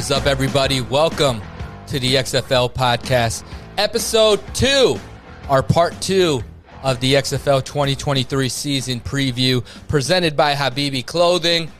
Is up, everybody? Welcome to the XFL podcast, episode two, our part two of the XFL 2023 season preview, presented by Habibi Clothing.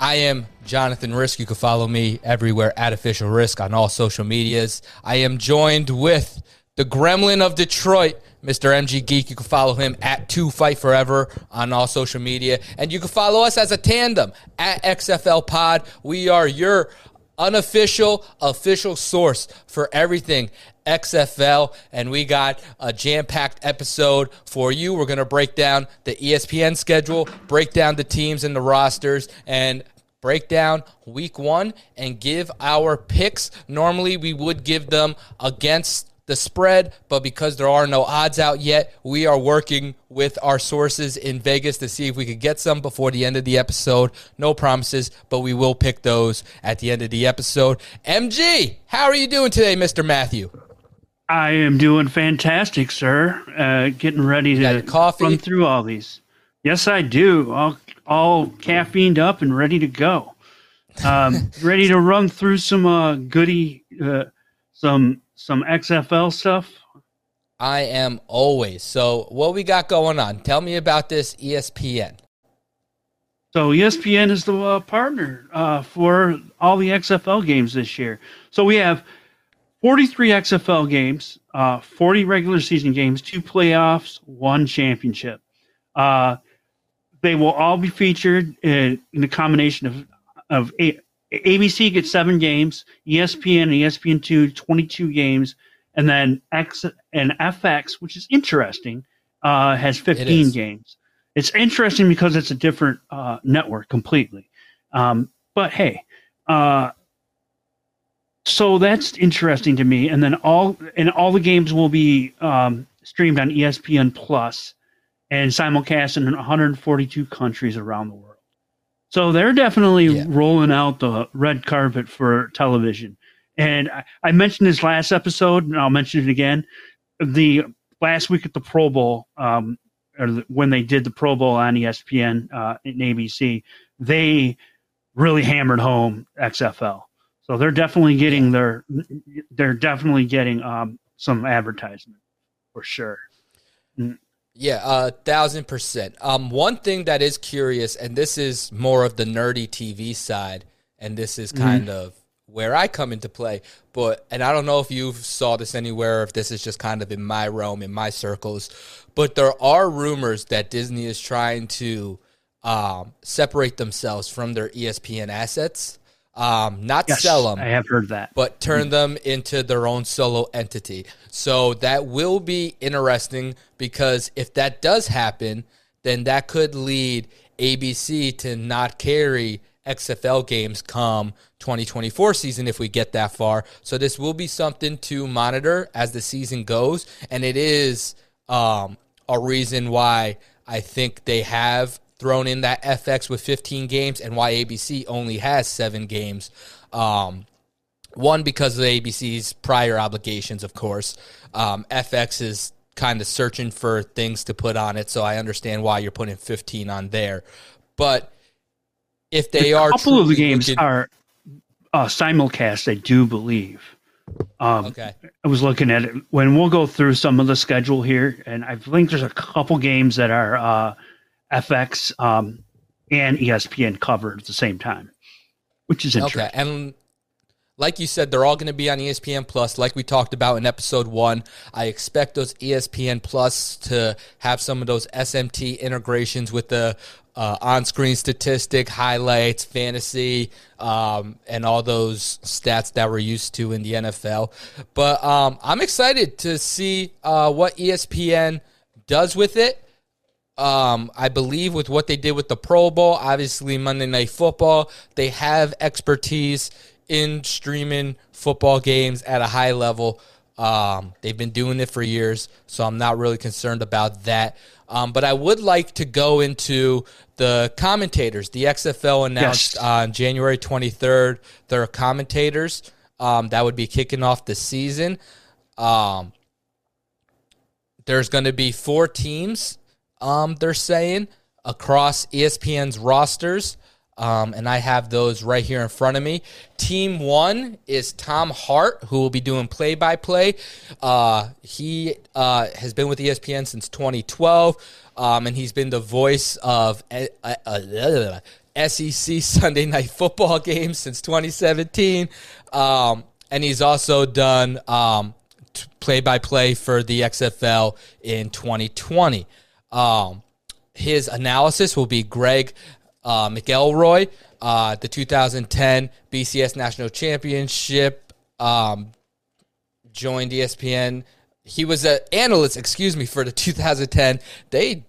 I am Jonathan Rizk. You can follow me everywhere at Official Rizk on all social medias. I am joined with the Gremlin of Detroit, Mr. MG Geek. You can follow him at Two Fight Forever on all social media, and you can follow us as a tandem at XFL Pod. We are your unofficial, official source for everything XFL, and we got a jam packed episode for you. We're going to break down the ESPN schedule, break down the teams and the rosters, and break down week one and give our picks. Normally, we would give them against the spread, but because there are no odds out yet, we are working with our sources in Vegas to see if we could get some before the end of the episode. No promises, but we will pick those at the end of the episode. MG, how are you doing today, Mr. Matthew? I am doing fantastic, sir. Uh, getting ready to coffee? run through all these. Yes, I do. All all caffeined up and ready to go. Um, ready to run through some uh, goody, uh, some some XFL stuff. I am always. So, what we got going on? Tell me about this ESPN. So ESPN is the uh, partner uh, for all the XFL games this year. So we have 43 XFL games, uh, 40 regular season games, two playoffs, one championship. Uh, they will all be featured in, in a combination of of a, ABC gets seven games, ESPN and ESPN two 22 games, and then X and FX, which is interesting, uh, has 15 is. games. It's interesting because it's a different uh, network completely. Um, but hey, uh, so that's interesting to me. And then all and all the games will be um, streamed on ESPN Plus and simulcast in 142 countries around the world. So they're definitely Yeah. rolling out the red carpet for television. And I, I mentioned this last episode, and I'll mention it again. The last week at the Pro Bowl, um, or the, when they did the Pro Bowl on ESPN uh, and ABC, they really hammered home XFL. So they're definitely getting their, they're definitely getting um, some advertisement for sure. Yeah, a thousand percent. Um, one thing that is curious, and this is more of the nerdy TV side, and this is kind of where I come into play. But and I don't know if you saw this anywhere, if this is just kind of in my realm, in my circles. But there are rumors that Disney is trying to um, separate themselves from their ESPN assets, um, not Yes, sell them, I have heard that. but turn them into their own solo entity. So that will be interesting because if that does happen, then that could lead ABC to not carry XFL games come 2024 season if we get that far. So this will be something to monitor as the season goes, and it is um, a reason why I think they have thrown in that FX with 15 games and why ABC only has seven games. Um, one because of ABC's prior obligations, of course. Um, FX is kind of searching for things to put on it, so I understand why you're putting 15 on there. But if they a are A couple of the games looking- are uh, simulcast. I do believe. Um, okay, I was looking at it when we'll go through some of the schedule here, and I think there's a couple games that are uh, FX um, and ESPN covered at the same time, which is interesting. okay, and like you said, they're all going to be on ESPN Plus, like we talked about in episode one. I expect those ESPN Plus to have some of those SMT integrations with the uh, on-screen statistic, highlights, fantasy, um, and all those stats that we're used to in the NFL. But um, I'm excited to see uh, what ESPN does with it. Um, I believe with what they did with the Pro Bowl, obviously Monday Night Football, they have expertise in streaming football games at a high level. Um, they've been doing it for years, so I'm not really concerned about that. Um, but I would like to go into the commentators. The XFL announced Yes. on January 23rd their commentators. Um, that would be kicking off the season. Um, there's going to be four teams. Um, they're saying across ESPN's rosters. Um, and I have those right here in front of me. Team one is Tom Hart, who will be doing play by play. He uh, has been with ESPN since 2012, um, and he's been the voice of uh, uh, SEC Sunday Night Football games since 2017. Um, and he's also done play by play for the XFL in 2020. Um, his analysis will be Greg uh, McElroy, uh, the 2010 BCS National Championship, um, joined ESPN. He was an analyst, excuse me, for the 2010. They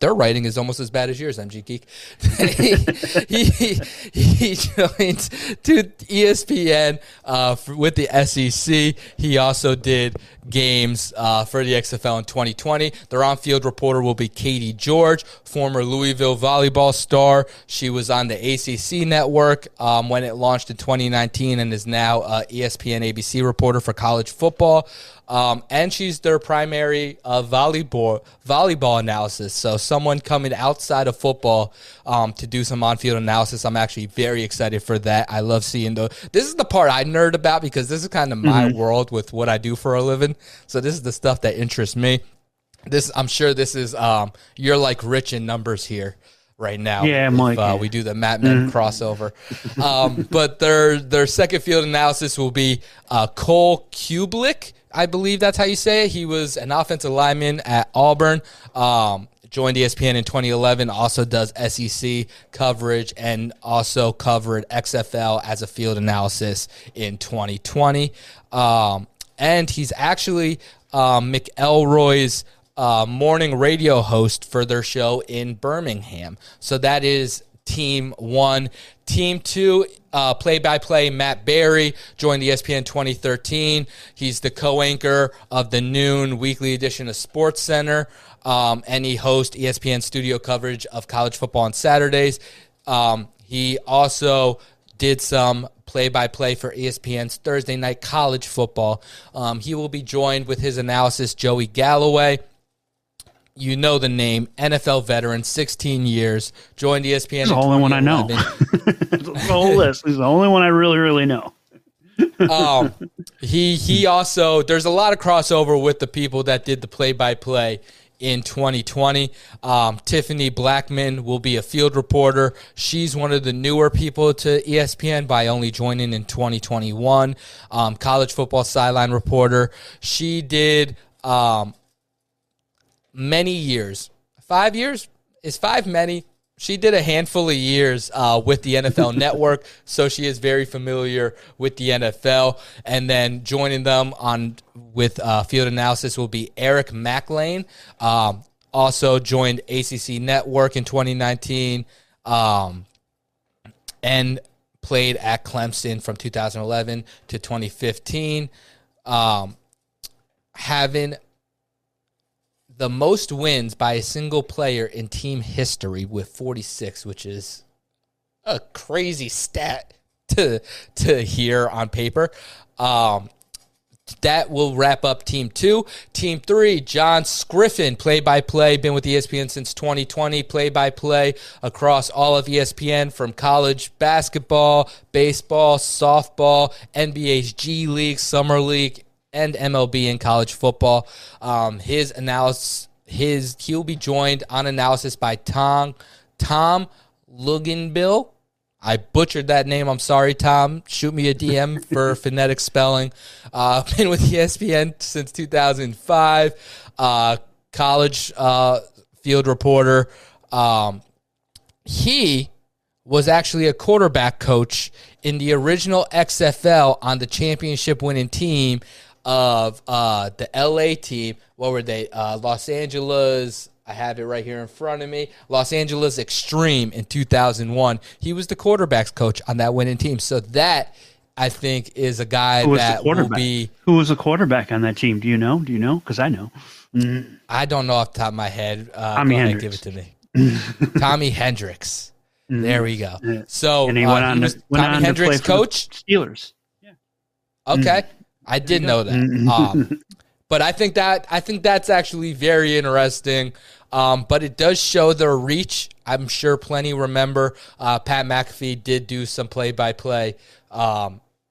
their writing is almost as bad as yours, MG Geek. he, he, he joined to ESPN uh, for, with the SEC. He also did games uh, for the XFL in 2020. Their on-field reporter will be Katie George, former Louisville volleyball star. She was on the ACC network um, when it launched in 2019 and is now uh, ESPN ABC reporter for college football. Um, and she's their primary uh, volleyball volleyball analysis. So someone coming outside of football um, to do some on-field analysis. I'm actually very excited for that. I love seeing the. This is the part I nerd about because this is kind of my mm-hmm. world with what I do for a living. So this is the stuff that interests me. This I'm sure this is um, you're like rich in numbers here right now. Yeah, if, Mike. Uh, we do the Matt Men mm-hmm. crossover. Um, but their their second field analysis will be uh, Cole Cubelic I believe that's how you say it. He was an offensive lineman at Auburn. Um, joined ESPN in 2011. Also does SEC coverage and also covered XFL as a field analysis in 2020. Um, and he's actually um, McElroy's uh, morning radio host for their show in Birmingham. So that is team one. Team two, play by play, Matt Barrie joined ESPN 2013. He's the co anchor of the noon weekly edition of Sports Center, um, and he hosts ESPN studio coverage of college football on Saturdays. Um, he also did some play by play for ESPN's Thursday night college football. Um, he will be joined with his analysis, Joey Galloway you know the name, NFL veteran, 16 years, joined ESPN. He's the only one I know. the whole list. He's the only one I really, really know. um, he he also there's a lot of crossover with the people that did the play by play in 2020. Um, Tiffany Blackmon will be a field reporter. She's one of the newer people to ESPN by only joining in 2021. Um, college football sideline reporter. She did um, many years. Five years? Is five many? She did a handful of years uh, with the NFL Network, so she is very familiar with the NFL. And then joining them on with uh, field analysis will be Eric Mac Lain. Um, also joined ACC Network in 2019, um, and played at Clemson from 2011 to 2015. Um, having the most wins by a single player in team history with 46, which is a crazy stat to to hear on paper. Um, that will wrap up team two. Team three, John Schriffen, play by play, been with ESPN since 2020, play by play across all of ESPN from college basketball, baseball, softball, NBA's G League, Summer League, and MLB in college football. Um, his analysis, his he'll be joined on analysis by Tom Tom Luginbill. I butchered that name. I'm sorry, Tom. Shoot me a DM for phonetic spelling. Uh, been with ESPN since 2005. Uh, college uh, field reporter. Um, he was actually a quarterback coach in the original XFL on the championship winning team of uh, the LA team. What were they? Uh, Los Angeles. I have it right here in front of me. Los Angeles Xtreme in 2001. He was the quarterbacks coach on that winning team. So that I think is a guy that will be. Who was the quarterback on that team? Do you know? Do you know? Because I know. Mm. I don't know off the top of my head. Uh, Tommy Hendricks. Give it to me. Tommy Hendricks. Mm-hmm. There we go. So and he went uh, on, he was, went Tommy on Hendricks coach. Steelers. Yeah. Okay. Mm. I did know that. Mm-hmm. Um, but I think that I think that's actually very interesting. Um, but it does show their reach. I'm sure plenty remember uh, Pat McAfee did do some play by play.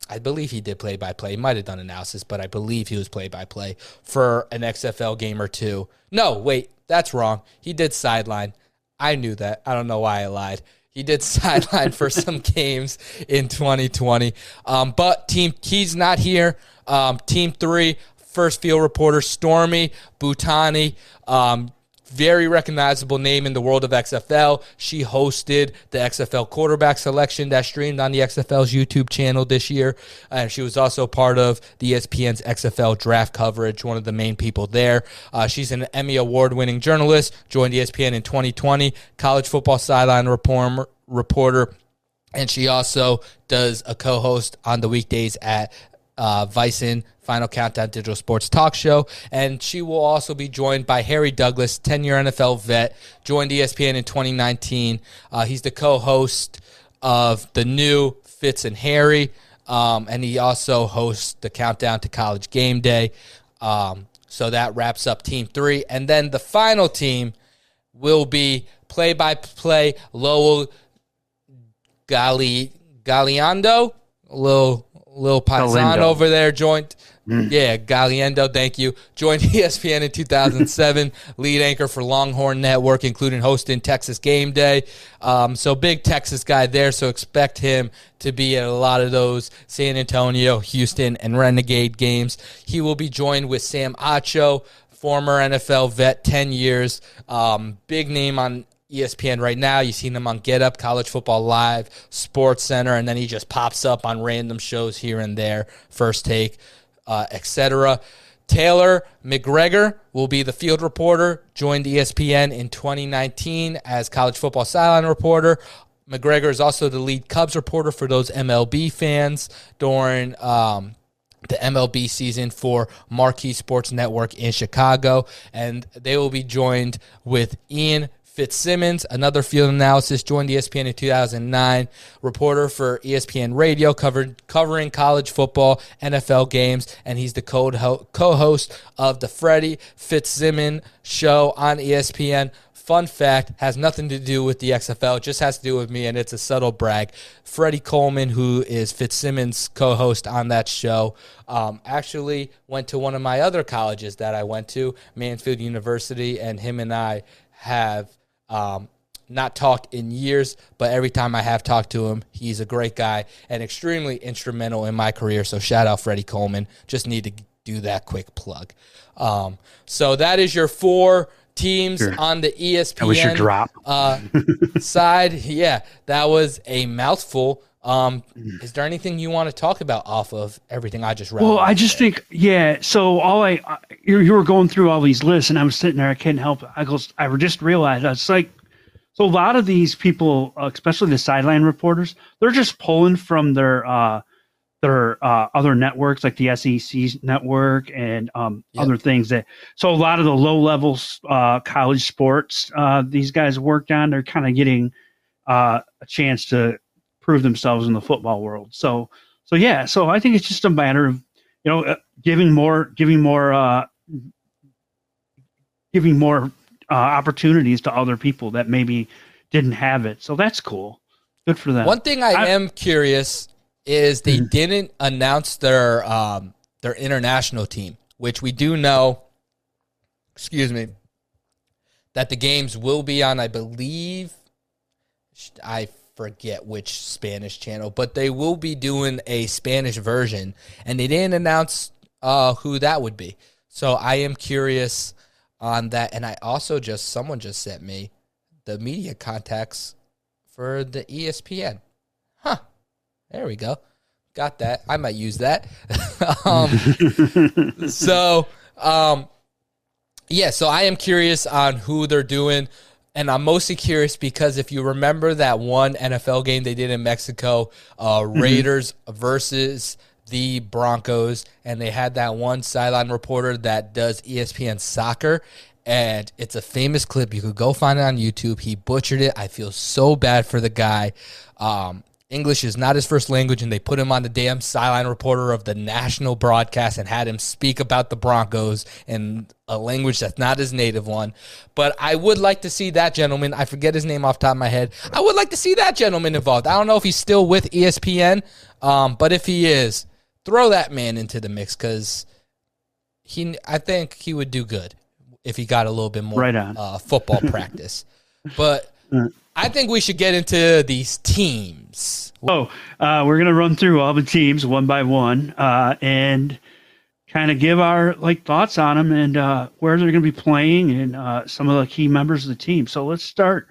I believe he did play by play. He might have done analysis, but I believe he was play by play for an XFL game or two. No, wait, that's wrong. He did sideline. I knew that. I don't know why I lied. He did sideline for some games in 2020. Um, but team, he's not here. Um, team three, first field reporter Stormy Buonantony. Um, very recognizable name in the world of XFL. She hosted the XFL quarterback selection that streamed on the XFL's YouTube channel this year. And she was also part of the ESPN's XFL draft coverage, one of the main people there. Uh, she's an Emmy Award winning journalist, joined ESPN in 2020, college football sideline report, reporter. And she also does a co host on the weekdays at uh, Vicen Final Countdown Digital Sports Talk Show. And she will also be joined by Harry Douglas, 10 year NFL vet, joined ESPN in 2019. Uh, he's the co host of the new Fitz and Harry. Um, and he also hosts the Countdown to College Game Day. Um, so that wraps up Team Three. And then the final team will be play by play Lowell Gali, Galiando, a little little paisan over there joined. Yeah, Galiendo, thank you. Joined ESPN in 2007, lead anchor for Longhorn Network, including hosting Texas Game Day. Um, so big Texas guy there. So expect him to be at a lot of those San Antonio, Houston, and Renegade games. He will be joined with Sam Acho, former NFL vet, 10 years, um, big name on ESPN right now. You've seen him on Get Up, College Football Live, Sports Center, and then he just pops up on random shows here and there, First Take, uh, etc. Taylor McGregor will be the field reporter, joined ESPN in 2019 as college football sideline reporter. McGregor is also the lead Cubs reporter for those MLB fans during um, the MLB season for Marquee Sports Network in Chicago. And they will be joined with Ian Fitzsimmons, another field analysis, joined ESPN in 2009, reporter for ESPN Radio, covered covering college football, NFL games, and he's the co- co-host of the Freddie Fitzsimmons show on ESPN. Fun fact has nothing to do with the XFL, just has to do with me, and it's a subtle brag. Freddie Coleman, who is Fitzsimmons' co host on that show, um, actually went to one of my other colleges that I went to, Mansfield University, and him and I have um, not talked in years, but every time I have talked to him, he's a great guy and extremely instrumental in my career. So shout out Freddie Coleman. Just need to do that quick plug. Um, so that is your four teams Sure. on the ESPN That was your drop. uh, side. Yeah, that was a mouthful. Um, is there anything you want to talk about off of everything I just read? Well, I just think, yeah. So all I, I you, you were going through all these lists, and I'm sitting there, I couldn't help it. I goes, I just realized, it's like, so a lot of these people, uh, especially the sideline reporters, they're just pulling from their uh, their uh, other networks, like the SEC network and um, Yep. other things. That so a lot of the low level uh, college sports uh, these guys worked on, they're kind of getting uh, a chance to prove themselves in the football world. So so yeah, so I think it's just a matter of you know uh, giving more giving more uh, giving more uh, opportunities to other people that maybe didn't have it. So that's cool. Good for them. One thing I, I- am curious is they didn't announce their um, their international team, which we do know. Excuse me. That the games will be on, I believe. I forget which Spanish channel, but they will be doing a Spanish version, and they didn't announce uh, who that would be. So I am curious on that, and I also just someone just sent me the media contacts for the ESPN. Huh. There we go. Got that. I might use that. um, so, um, yeah, so I am curious on who they're doing. And I'm mostly curious because if you remember that one NFL game they did in Mexico, uh, Raiders versus the Broncos, and they had that one sideline reporter that does ESPN soccer. And it's a famous clip. You could go find it on YouTube. He butchered it. I feel so bad for the guy. Um, English is not his first language, and they put him on the damn sideline reporter of the national broadcast and had him speak about the Broncos in a language that's not his native one. But I would like to see that gentleman. I forget his name off the top of my head. I would like to see that gentleman involved. I don't know if he's still with ESPN, um, but if he is, throw that man into the mix because he. I think he would do good if he got a little bit more Right. Uh, football practice. But I think we should get into these teams. Oh, uh, we're gonna run through all the teams one by one uh, and kind of give our like thoughts on them and uh, where they're gonna be playing and uh, some of the key members of the team. So let's start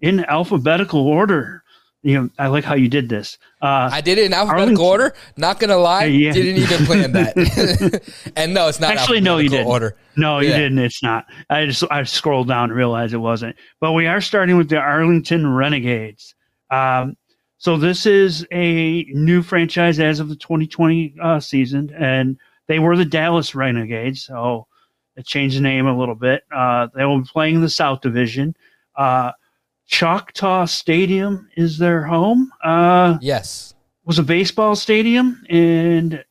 in alphabetical order. You know, I like how you did this. Uh, I did it in alphabetical order. Not gonna lie, Yeah. didn't even plan that. and no, it's not Actually, no, you didn't. Order. No, you didn't. It's not. I just I scrolled down and realized it wasn't. But we are starting with the Arlington Renegades. Um, so this is a new franchise as of the 2020 uh, season, and they were the Dallas Renegades. So it changed the name a little bit. Uh, they will be playing the South Division. Uh, Choctaw Stadium is their home. Uh, Yes. was a baseball stadium, and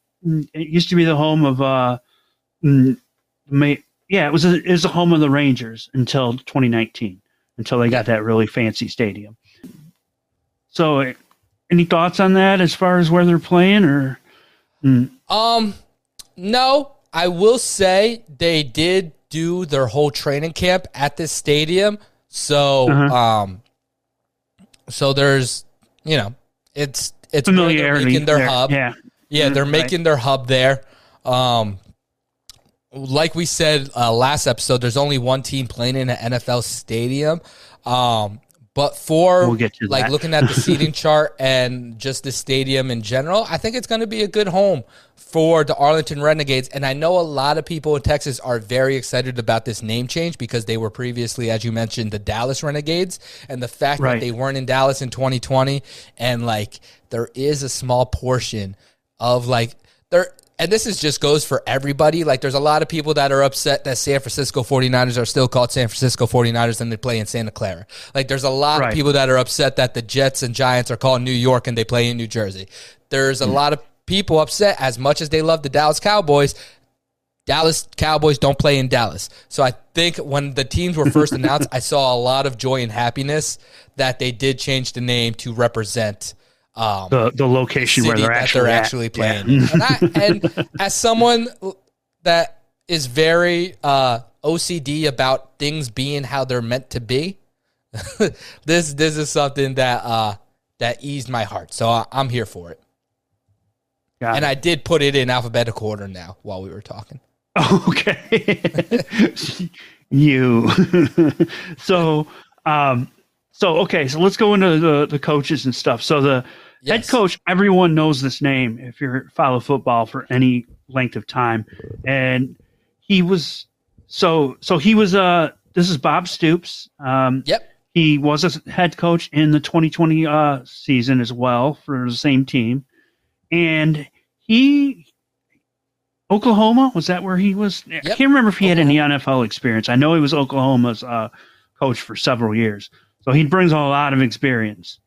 it used to be the home of uh, mm, ma- yeah, it was a, it was the home of the Rangers until 2019, until they got that really fancy stadium. So, any thoughts on that as far as where they're playing, or mm, Um, no, I will say they did do their whole training camp at this stadium. So, Uh-huh. um, so there's, you know, it's it's familiarity? making their there. hub. Yeah, Yeah, they're Right. making their hub there. Um, like we said uh, last episode, there's only one team playing in an NFL stadium. Um, but for We'll like that. looking at the seating chart and just the stadium in general, I think it's going to be a good home for the Arlington Renegades. And I know a lot of people in Texas are very excited about this name change because they were previously, as you mentioned, the Dallas Renegades, and the fact Right. that they weren't in Dallas in 2020, and like there is a small portion of like there and this is just goes for everybody like there's a lot of people that are upset that San Francisco 49ers are still called San Francisco 49ers and they play in Santa Clara like there's a lot Right. of people that are upset that the Jets and Giants are called New York and they play in New Jersey there's a hmm. lot of people upset as much as they love the Dallas Cowboys Dallas Cowboys don't play in Dallas. So I think when the teams were first announced, I saw a lot of joy and happiness that they did change the name to represent um, the the location where they're actually they're actually Yeah. playing. and, I, and as someone that is very uh, OCD about things being how they're meant to be, this this is something that uh, that eased my heart. So I, I'm here for it. Got And it. I did put it in alphabetical order now while we were talking. Okay. you. so, um, so okay. So let's go into the the coaches and stuff. So the head coach, everyone knows this name if you follow football for any length of time, and he was so so he was uh this is Bob Stoops. Um, Yep. he was a head coach in the 2020 uh, season as well for the same team, and he Oklahoma was that where he was? I can't remember if he had any NFL experience. I know he was Oklahoma's uh, coach for several years, so he brings a lot of experience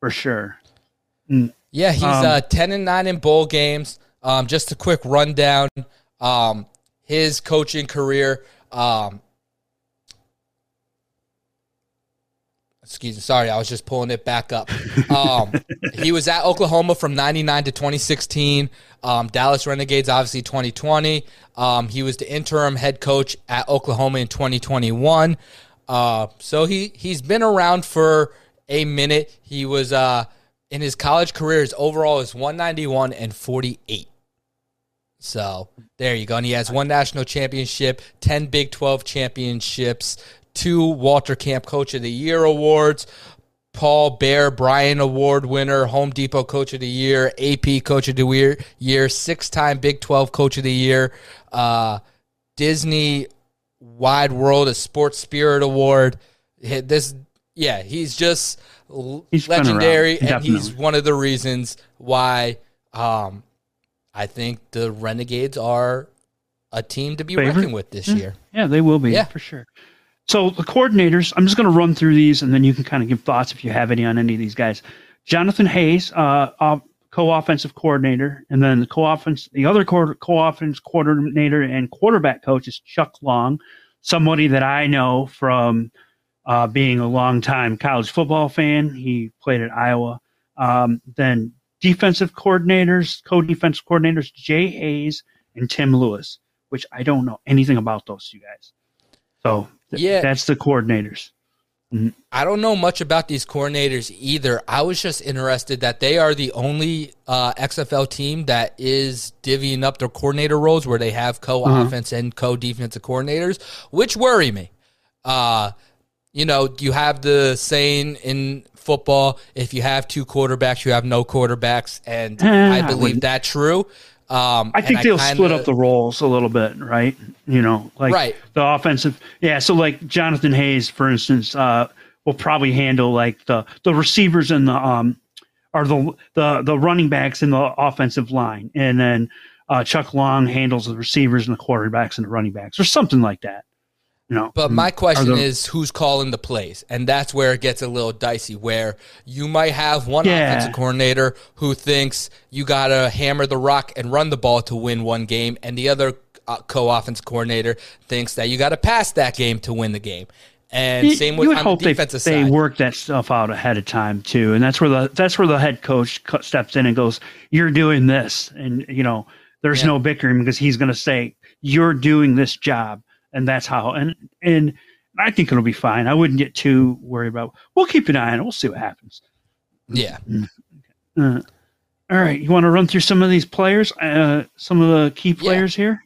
for sure. Yeah, he's Um, uh, ten and nine in bowl games. Um, just a quick rundown. Um, his coaching career. Um, excuse me, sorry, I was just pulling it back up. Um, he was at Oklahoma from '99 to 2016. Um, Dallas Renegades, obviously 2020. Um, he was the interim head coach at Oklahoma in 2021. Uh, so he he's been around for a minute. He was uh, in his college career. His overall is 191 and 48. So there you go. And he has one national championship, 10 Big 12 championships, two Walter Camp Coach of the Year awards, Paul Bear Bryant Award winner, Home Depot Coach of the Year, AP Coach of the Year, year six time Big 12 Coach of the Year, uh, Disney Wide World of Sports Spirit Award. This, yeah, he's just He's legendary, and he's one of the reasons why um, I think the Renegades are a team to be Favorite? reckoned with this year. Yeah, they will be Yeah. for sure. So the coordinators, I'm just going to run through these, and then you can kind of give thoughts if you have any on any of these guys. Jonathan Hayes, uh, co-offensive coordinator, and then the co-offense, the other co-offense coordinator and quarterback coach is Chuck Long, somebody that I know from uh, being a long time college football fan. He played at Iowa. Um, then defensive coordinators, co-defensive coordinators, Jay Hayes and Tim Lewis, which I don't know anything about those two guys. So th- yeah, that's the coordinators. I don't know much about these coordinators either. I was just interested that they are the only uh, XFL team that is divvying up their coordinator roles where they have co offense uh-huh. and co defensive coordinators, which worry me. Uh, you know, you have the saying in football if you have two quarterbacks, you have no quarterbacks. And eh, I believe I that true. Um, I think they'll kinda, split up the roles a little bit, right? You know, like right. the offensive. Yeah. So like Jonathan Hayes, for instance, uh, will probably handle like the, the receivers and the, um, or the, the, the running backs in the offensive line. And then, uh, Chuck Long handles the receivers and the quarterbacks and the running backs or something like that. You know, but my question is who's calling the plays? And that's where it gets a little dicey where you might have one yeah. offensive coordinator who thinks you got to hammer the rock and run the ball to win one game and the other uh, co-offense coordinator thinks that you got to pass that game to win the game. And you, same with you would hope the defensive they, side. They work that stuff out ahead of time too, and that's where the that's where the head coach steps in and goes, "You're doing this," and you know, there's yeah. no bickering because he's going to say, "You're doing this job." And that's how. And and I think it'll be fine. I wouldn't get too worried about. We'll keep an eye on it. We'll see what happens. Yeah. Uh, all right. You want to run through some of these players? Uh, some of the key players yeah. here.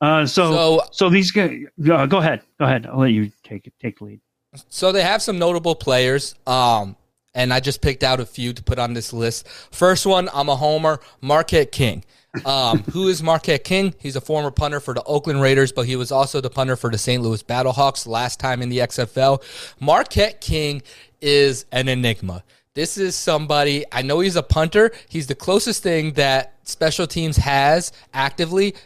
Uh, so, so, so these guys. Uh, go ahead. Go ahead. I'll let you take it. Take the lead. So they have some notable players. Um, and I just picked out a few to put on this list. First one, I'm a homer. Marquette King. Um, who is Marquette King? He's a former punter for the Oakland Raiders, but he was also the punter for the St. Louis Battlehawks last time in the XFL. Marquette King is an enigma. This is somebody, I know he's a punter. He's the closest thing that special teams has actively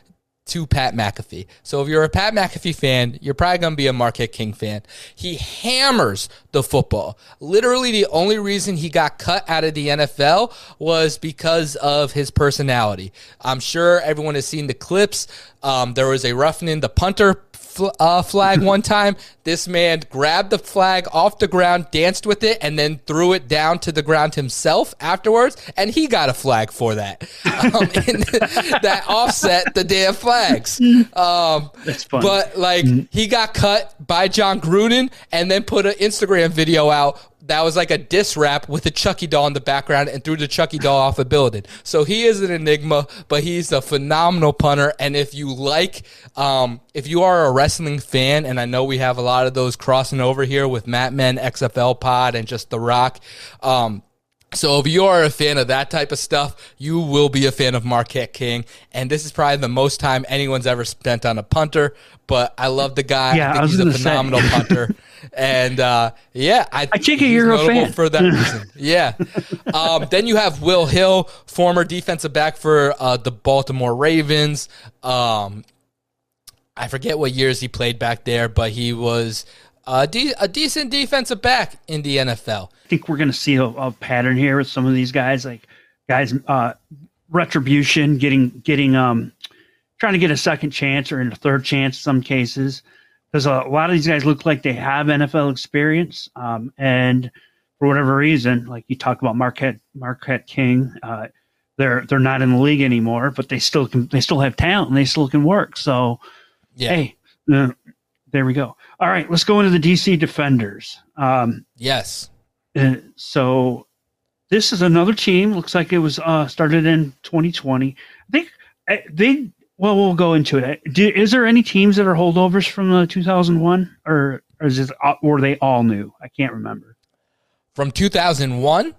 to Pat McAfee. So if you're a Pat McAfee fan, you're probably going to be a Marquette King fan. He hammers the football. Literally, the only reason he got cut out of the NFL was because of his personality. I'm sure everyone has seen the clips. Um, there was a roughing in the punter fl- uh, flag one time. This man grabbed the flag off the ground, danced with it, and then threw it down to the ground himself afterwards. And he got a flag for that. Um, that offset the damn flags. Um, That's fun. But like mm-hmm. he got cut by Jon Gruden and then put an Instagram video out that was like a diss rap with a Chucky doll in the background and threw the Chucky doll off a building. So he is an enigma, but he's a phenomenal punter. And if you like, um, if you are a wrestling fan, and I know we have a lot of those crossing over here with Matt Men, XFL Pod, and just The Rock. Um, so if you are a fan of that type of stuff, you will be a fan of Marquette King. And this is probably the most time anyone's ever spent on a punter. But I love the guy. Yeah, I think I he's a phenomenal punter. And uh, yeah, I, I it you're a fan for that reason. Yeah. Um, then you have Will Hill, former defensive back for uh, the Baltimore Ravens. Um, I forget what years he played back there, but he was a, de- a decent defensive back in the NFL. I think we're going to see a, a, pattern here with some of these guys, like guys, uh, retribution, getting getting um, trying to get a second chance or a third chance in some cases because a lot of these guys look like they have NFL experience, um, and for whatever reason, like you talk about Marquette Marquette King, uh, they're they're not in the league anymore, but they still can they still have talent and they still can work. So, yeah. hey, uh, there we go. All right, let's go into the DC Defenders. Um, yes. Uh, so this is another team. Looks like it was uh, started in 2020. I think uh, they well, we'll go into it. Do, is there any teams that are holdovers from the 2001, or, or is it, were they all new? I can't remember. From 2001?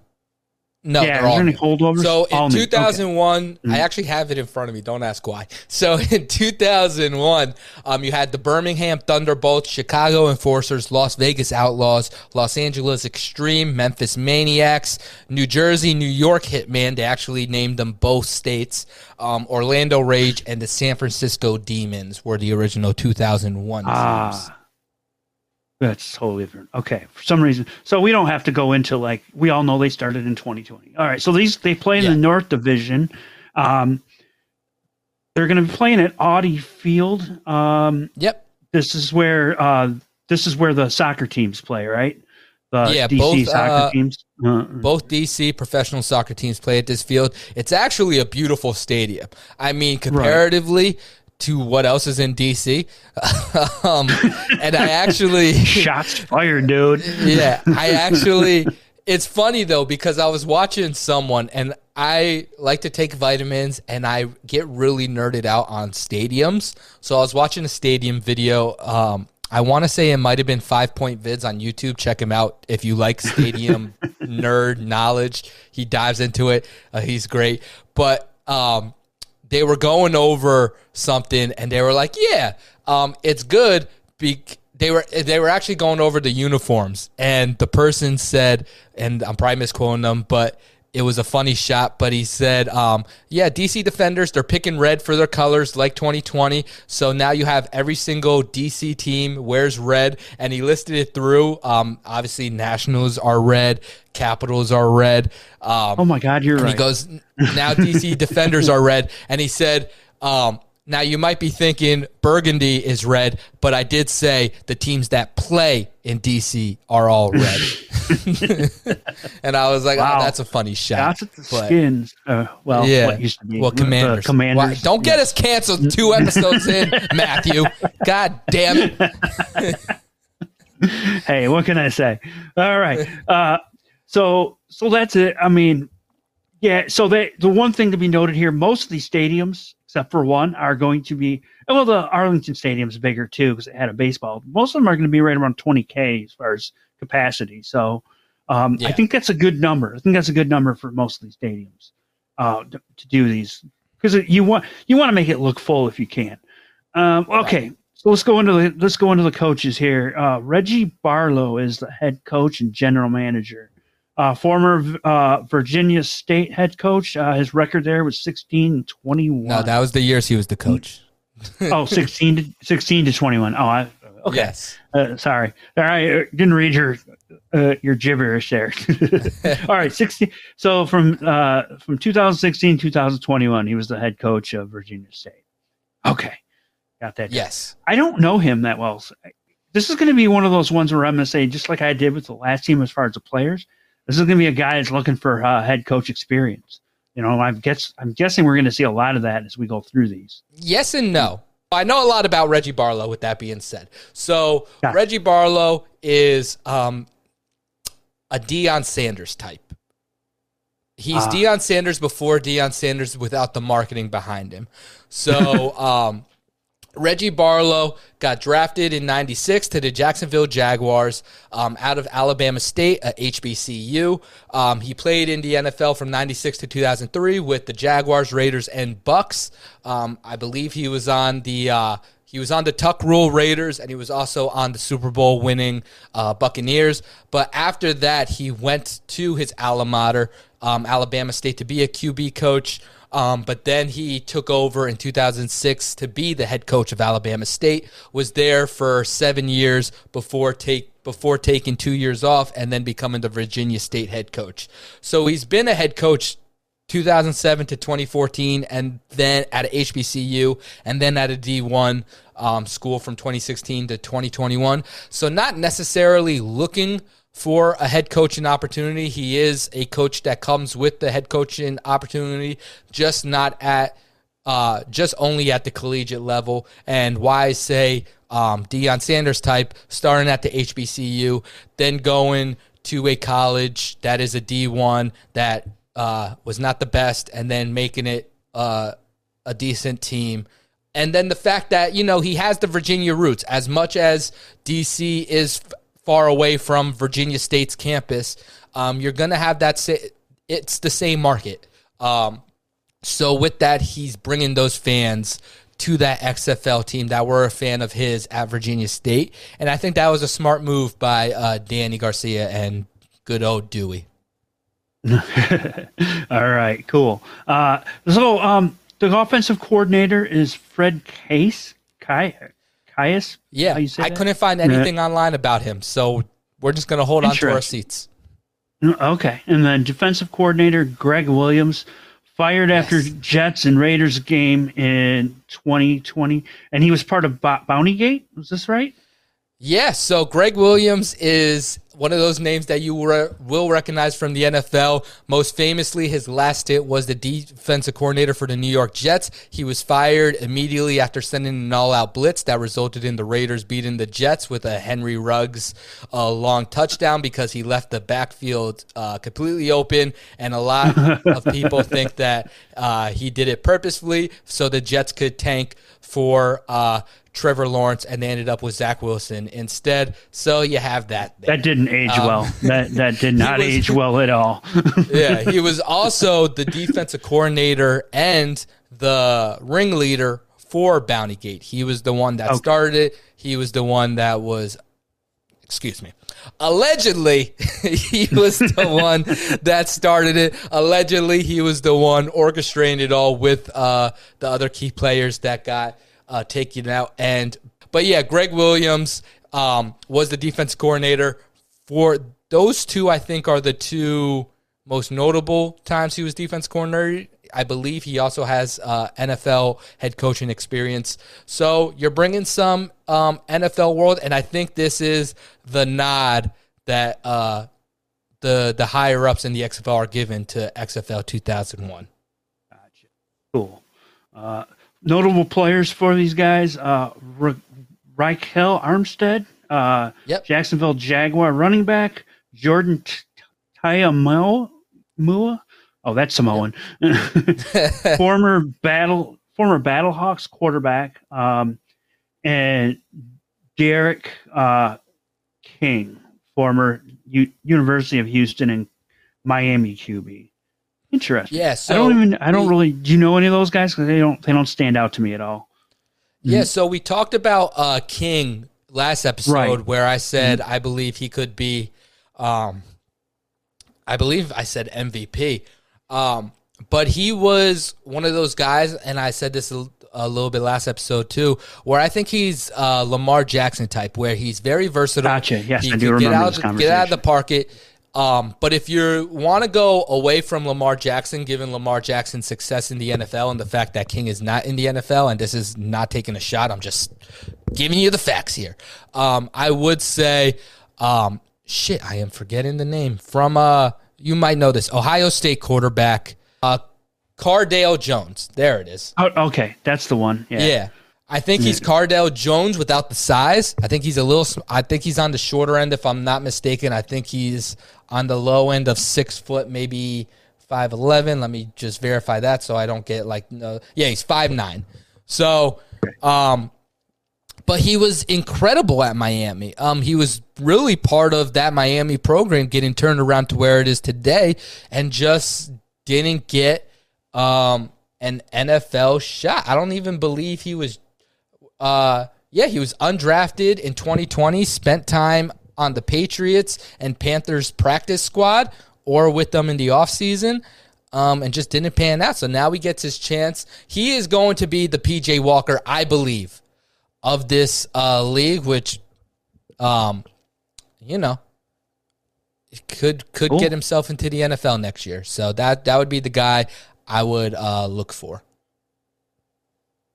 No, yeah, they're all any holdovers? So in 2001, okay. mm-hmm. I actually have it in front of me. Don't ask why. So in 2001, um, you had the Birmingham Thunderbolts, Chicago Enforcers, Las Vegas Outlaws, Los Angeles Xtreme, Memphis Maniax, New Jersey, New York Hitman. They actually named them both states. Um, Orlando Rage and the San Francisco Demons were the original 2001 ah. teams. That's totally different. Okay, for some reason, so we don't have to go into like we all know they started in 2020. All right, so these they play in Yeah. the North Division. Um, they're going to be playing at Audi Field. Um, Yep. this is where uh, this is where the soccer teams play, right? The Yeah, DC both, soccer uh, teams. Uh, Both DC professional soccer teams play at this field. It's actually a beautiful stadium. I mean, comparatively to what else is in DC, um, and I actually shots fired, dude. yeah, I actually. It's funny though because I was watching someone and I like to take vitamins and I get really nerded out on stadiums. So I was watching a stadium video. Um, I want to say it might have been Five Point Vids on YouTube. Check him out if you like stadium nerd knowledge. He dives into it. Uh, he's great. But um, they were going over something and they were like, "Yeah, um, it's good." Be- they were they were actually going over the uniforms, and the person said, and I'm probably misquoting them, but it was a funny shot. But he said, um, "Yeah, DC defenders they're picking red for their colors like 2020. So now you have every single DC team wears red, and he listed it through. Um, obviously, Nationals are red, Capitals are red." Um, Oh my God, you're right. he goes, now DC defenders are red. And he said, um, now you might be thinking Burgundy is red, but I did say the teams that play in DC are all red. and I was like, Wow. oh, that's a funny shot. At the But- skins. Uh, well, yeah. what used to be Well, commanders. commanders. Why- don't get us canceled two episodes in, Matthew. God damn it. hey, what can I say? All right. Uh, so so that's it. I mean, yeah. So they the one thing to be noted here: most of these stadiums, except for one, are going to be well. The Arlington Stadium's bigger too because it had a baseball. Most of them are going to be right around 20k as far as capacity. So um, I think that's a good number. I think that's a good number for most of these stadiums uh, to, to do these because you want you want to make it look full if you can. Um, okay, so let's go into the let's go into the coaches here. Uh, Reggie Barlow is the head coach and general manager. Uh, former uh, Virginia State head coach. Uh, his record there was 16 and 21. No, that was the years he was the coach. oh, 16 to 16 to 21. Oh, I, okay. Yes. Uh, sorry. All right, uh, didn't read your uh, your gibberish there. All right, 16. So from uh, from 2016 2021, he was the head coach of Virginia State. Okay, got that. Yes. I don't know him that well. This is going to be one of those ones where I'm going to say, just like I did with the last team, as far as the players, this is going to be a guy that's looking for uh, head coach experience. You know, I guess I'm guessing we're going to see a lot of that as we go through these. Yes and no. I know a lot about Reggie Barlow. With that being said, so. Reggie Barlow is um, a Deion Sanders type. He's Ah. Deion Sanders before Deion Sanders without the marketing behind him. So um, Reggie Barlow got drafted in '96 to the Jacksonville Jaguars um, out of Alabama State, a HBCU. Um, he played in the NFL from '96 to 2003 with the Jaguars, Raiders, and Bucks. Um, I believe he was on the uh, he was on the Tuck Rule Raiders, and he was also on the Super Bowl winning uh, Buccaneers. But after that, he went to his alma mater, um, Alabama State, to be a QB coach. Um, but then he took over in 2006 to be the head coach of Alabama State. Was there for seven years before take before taking two years off and then becoming the Virginia State head coach. So he's been a head coach 2007 to 2014, and then at HBCU, and then at a D1 um, school from 2016 to 2021. So not necessarily looking for a head coaching opportunity. He is a coach that comes with the head coaching opportunity, just not at uh, just only at the collegiate level. And why say um, Deion Sanders type, starting at the HBCU, then going to a college that is a D1 that uh, was not the best, and then making it uh, a decent team. And then the fact that, you know, he has the Virginia roots. As much as DC is far away from Virginia State's campus, um, you're going to have that. Sa- it's the same market. Um, so with that, he's bringing those fans to that XFL team that were a fan of his at Virginia State, and I think that was a smart move by uh, Dany Garcia and good old Dewey. All right, cool. Uh, so um, the offensive coordinator is Fred Kaiss. Kai, Caius. Yeah, How you say I couldn't find anything online about him, so we're just gonna hold on to our seats. Mm, okay, and then defensive coordinator Gregg Williams fired after Jets and Raiders game in 2020, and he was part of Bo- Bounty Gate. Was this right? Yeah, so Gregg Williams is one of those names that you re- will recognize from the NFL. Most famously, his last stint was the defensive coordinator for the New York Jets. He was fired immediately after sending an all-out blitz that resulted in the Raiders beating the Jets with a Henry Ruggs uh, long touchdown because he left the backfield uh, completely open, and a lot of people think that uh, he did it purposefully so the Jets could tank for uh, Trevor Lawrence, and they ended up with Zach Wilson instead. So you have that. there. That didn't age Um, well. That that did not was- age well at all. yeah, he was also the defensive coordinator and the ringleader for Bounty Gate. He was the one that Okay. started it. He was the one that was, excuse me, allegedly he was the one that started it. Allegedly, he was the one orchestrating it all with uh, the other key players that got uh, taken out. And but yeah, Gregg Williams um, was the defense coordinator for those two. I think are the two most notable times he was defense coordinator. I believe he also has uh, NFL head coaching experience. So you're bringing some um, NFL world, and I think this is the nod that uh, the the higher ups in the XFL are given to XFL 2001. Gotcha. Cool. Uh, notable players for these guys: uh, R- Ryquell Armstead, uh, Yep. Jacksonville Jaguar running back Jordan T- Mua? Oh, that's Samoan. former battle former Battlehawks quarterback, um, and D'Eriq uh, King, former U- University of Houston and Miami QB. Interesting. Yeah, so I don't even. I don't we- really. Do you know any of those guys? Because they don't. They don't stand out to me at all. Yeah, so we talked about uh, King last episode Right. Mm-hmm. where I said I believe he could be, um, I believe I said MVP. Um, but he was one of those guys, and I said this a, a little bit last episode too, where I think he's uh, Lamar Jackson type, where he's very versatile. Gotcha. Yes, he I do remember out, this Get out of the conversation. pocket. Um, but if you want to go away from Lamar Jackson, given Lamar Jackson's success in the NFL and the fact that King is not in the NFL, and this is not taking a shot, I'm just giving you the facts here. Um, I would say, um, shit, I am forgetting the name from. Uh, you might know this Ohio State quarterback, uh, Cardale Jones. There it is. Oh, okay, that's the one. Yeah. Yeah. I think he's Cardale Jones without the size. I think he's a little. I think he's on the shorter end, if I'm not mistaken. I think he's on the low end of six foot, maybe five eleven. Let me just verify that so I don't get like no. Yeah, he's five nine. So, um, but he was incredible at Miami. Um, he was really part of that Miami program getting turned around to where it is today, and just didn't get um an NFL shot. I don't even believe he was. Uh, yeah, he was undrafted in 2020. Spent time on the Patriots and Panthers practice squad or with them in the offseason. Um, and just didn't pan out. So now he gets his chance. He is going to be the PJ Walker, I believe, of this uh, league, which, um, you know, could could Cool. get himself into the NFL next year. So that that would be the guy I would uh, look for.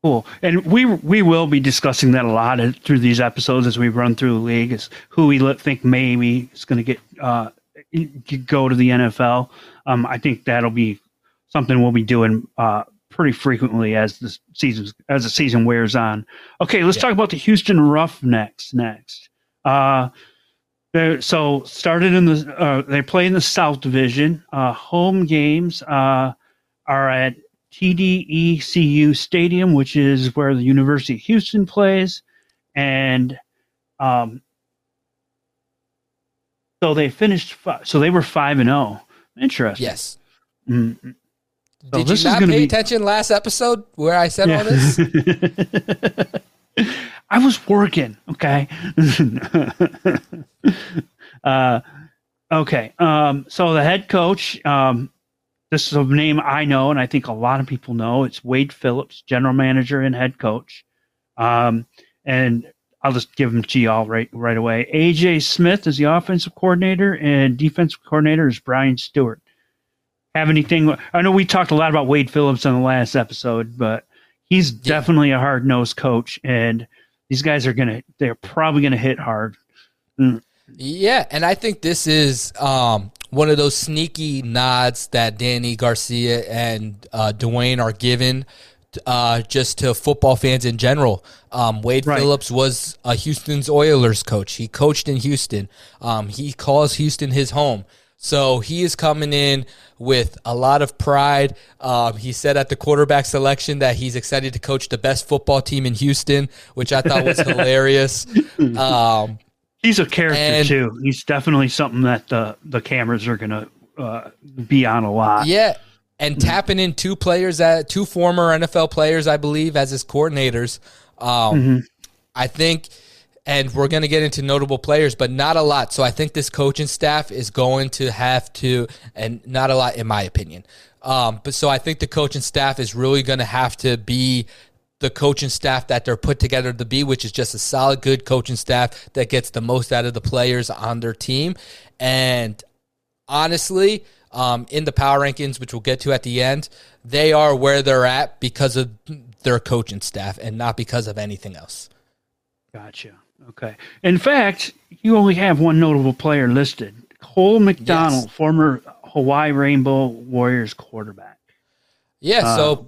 Cool. And we we will be discussing that a lot through these episodes as we run through the league. Is who we think maybe is going to get uh, go to the NFL. Um, I think that'll be something we'll be doing uh, pretty frequently as the season as the season wears on. Okay, let's Yeah. talk about the Houston Roughnecks next. Uh, so started in the uh, they play in the South Division. Uh, home games uh, are at TDECU Stadium, which is where the University of Houston plays, and um, so they finished. Fi- so they were five and zero. Interesting. Yes. Mm, Did this you not pay be- attention last episode where I said all this? I was working. Okay. uh, okay. Um, so the head coach, um, this is a name I know, and I think a lot of people know. It's Wade Phillips, general manager and head coach. Um, and I'll just give them to you all right right away. AJ Smith is the offensive coordinator, and defensive coordinator is Brian Stewart. Have anything? I know we talked a lot about Wade Phillips on the last episode, but he's yeah. definitely a hard nosed coach, and these guys are gonna they're probably gonna hit hard. Mm. Yeah, and I think this is um, one of those sneaky nods that Dany Garcia and uh, Dwayne are given uh, just to football fans in general. Um, Wade right. Phillips was a Houston's Oilers coach. He coached in Houston. Um, he calls Houston his home. So he is coming in with a lot of pride. Um, he said at the quarterback selection that he's excited to coach the best football team in Houston, which I thought was hilarious. He's a character and, too. He's definitely something that the the cameras are going to uh, be on a lot. Yeah, and mm-hmm. tapping in two players that two former NFL players, I believe, as his coordinators. Um, mm-hmm. I think, and we're going to get into notable players, but not a lot. So I think this coaching staff is going to have to, and not a lot in my opinion. Um, but so I think the coaching staff is really going to have to be the coaching staff that they're put together to be, which is just a solid, good coaching staff that gets the most out of the players on their team. And honestly, um, in the power rankings, which we'll get to at the end, they are where they're at because of their coaching staff and not because of anything else. Gotcha. Okay. In fact, you only have one notable player listed Cole McDonald, yes. former Hawaii Rainbow Warriors quarterback. Yeah. Uh, so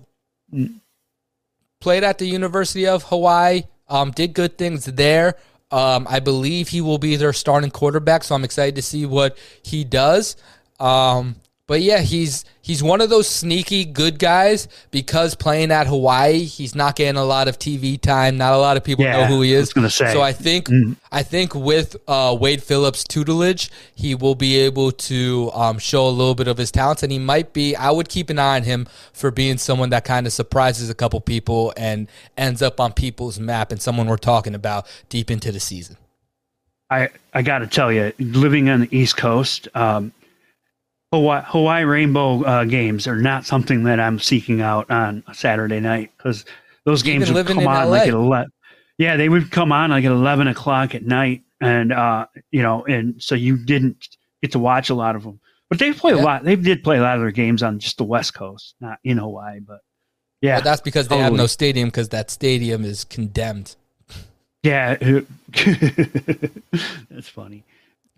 played at the University of Hawaii, um, did good things there. Um, I believe he will be their starting quarterback, so I'm excited to see what he does. Um, but yeah, he's he's one of those sneaky good guys because playing at Hawaii, he's not getting a lot of TV time. Not a lot of people yeah, know who he is. I. So I think mm. I think with uh, Wade Phillips' tutelage, he will be able to um, show a little bit of his talents, and he might be. I would keep an eye on him for being someone that kind of surprises a couple people and ends up on people's map and someone we're talking about deep into the season. I I got to tell you, living on the East Coast. Um, Hawaii, Hawaii Rainbow uh, games are not something that I'm seeking out on a Saturday night because those games would come on LA. like at eleven. Yeah, they would come on like at eleven o'clock at night, and uh, you know, and so you didn't get to watch a lot of them. But they play yeah. a lot. They did play a lot of their games on just the West Coast, not in Hawaii. But yeah, but that's because they totally. have no stadium because that stadium is condemned. Yeah, that's funny.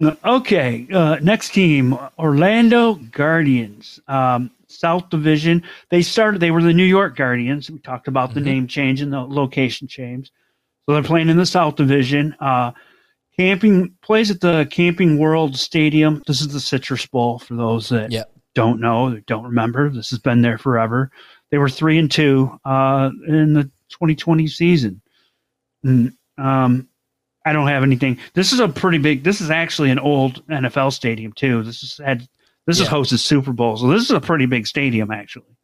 Okay, uh, next team, Orlando Guardians, um, South Division. They started. They were the New York Guardians. We talked about the mm-hmm. name change and the location change. So they're playing in the South Division. Uh, camping plays at the Camping World Stadium. This is the Citrus Bowl for those that yep. don't know, don't remember. This has been there forever. They were three and two uh, in the 2020 season. And, um, I don't have anything. This is a pretty big. This is actually an old NFL stadium too. This is had. This yeah. is hosted Super Bowl, so this is a pretty big stadium actually.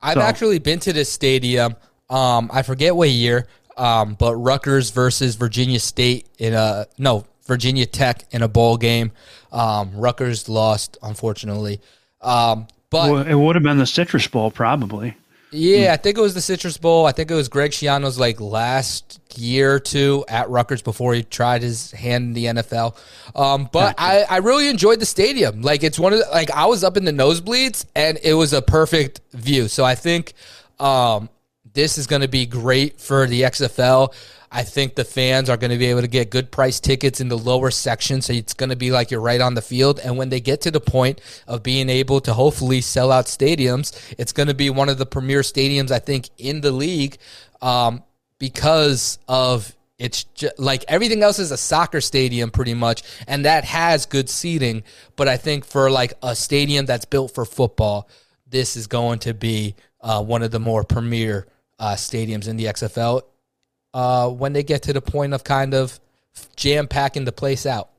I've so. actually been to this stadium. Um, I forget what year. Um, but Rutgers versus Virginia State in a no Virginia Tech in a bowl game. Um, Rutgers lost, unfortunately. Um, but well, it would have been the Citrus Bowl probably. Yeah, I think it was the Citrus Bowl. I think it was Greg Schiano's like last year or two at Rutgers before he tried his hand in the NFL. Um, but I, I really enjoyed the stadium. Like it's one of the, like I was up in the nosebleeds and it was a perfect view. So I think um, this is going to be great for the XFL. I think the fans are going to be able to get good price tickets in the lower section. So it's going to be like you're right on the field. And when they get to the point of being able to hopefully sell out stadiums, it's going to be one of the premier stadiums, I think, in the league um, because of it's just, like everything else is a soccer stadium pretty much, and that has good seating. But I think for like a stadium that's built for football, this is going to be uh, one of the more premier uh, stadiums in the XFL uh, when they get to the point of kind of jam packing the place out.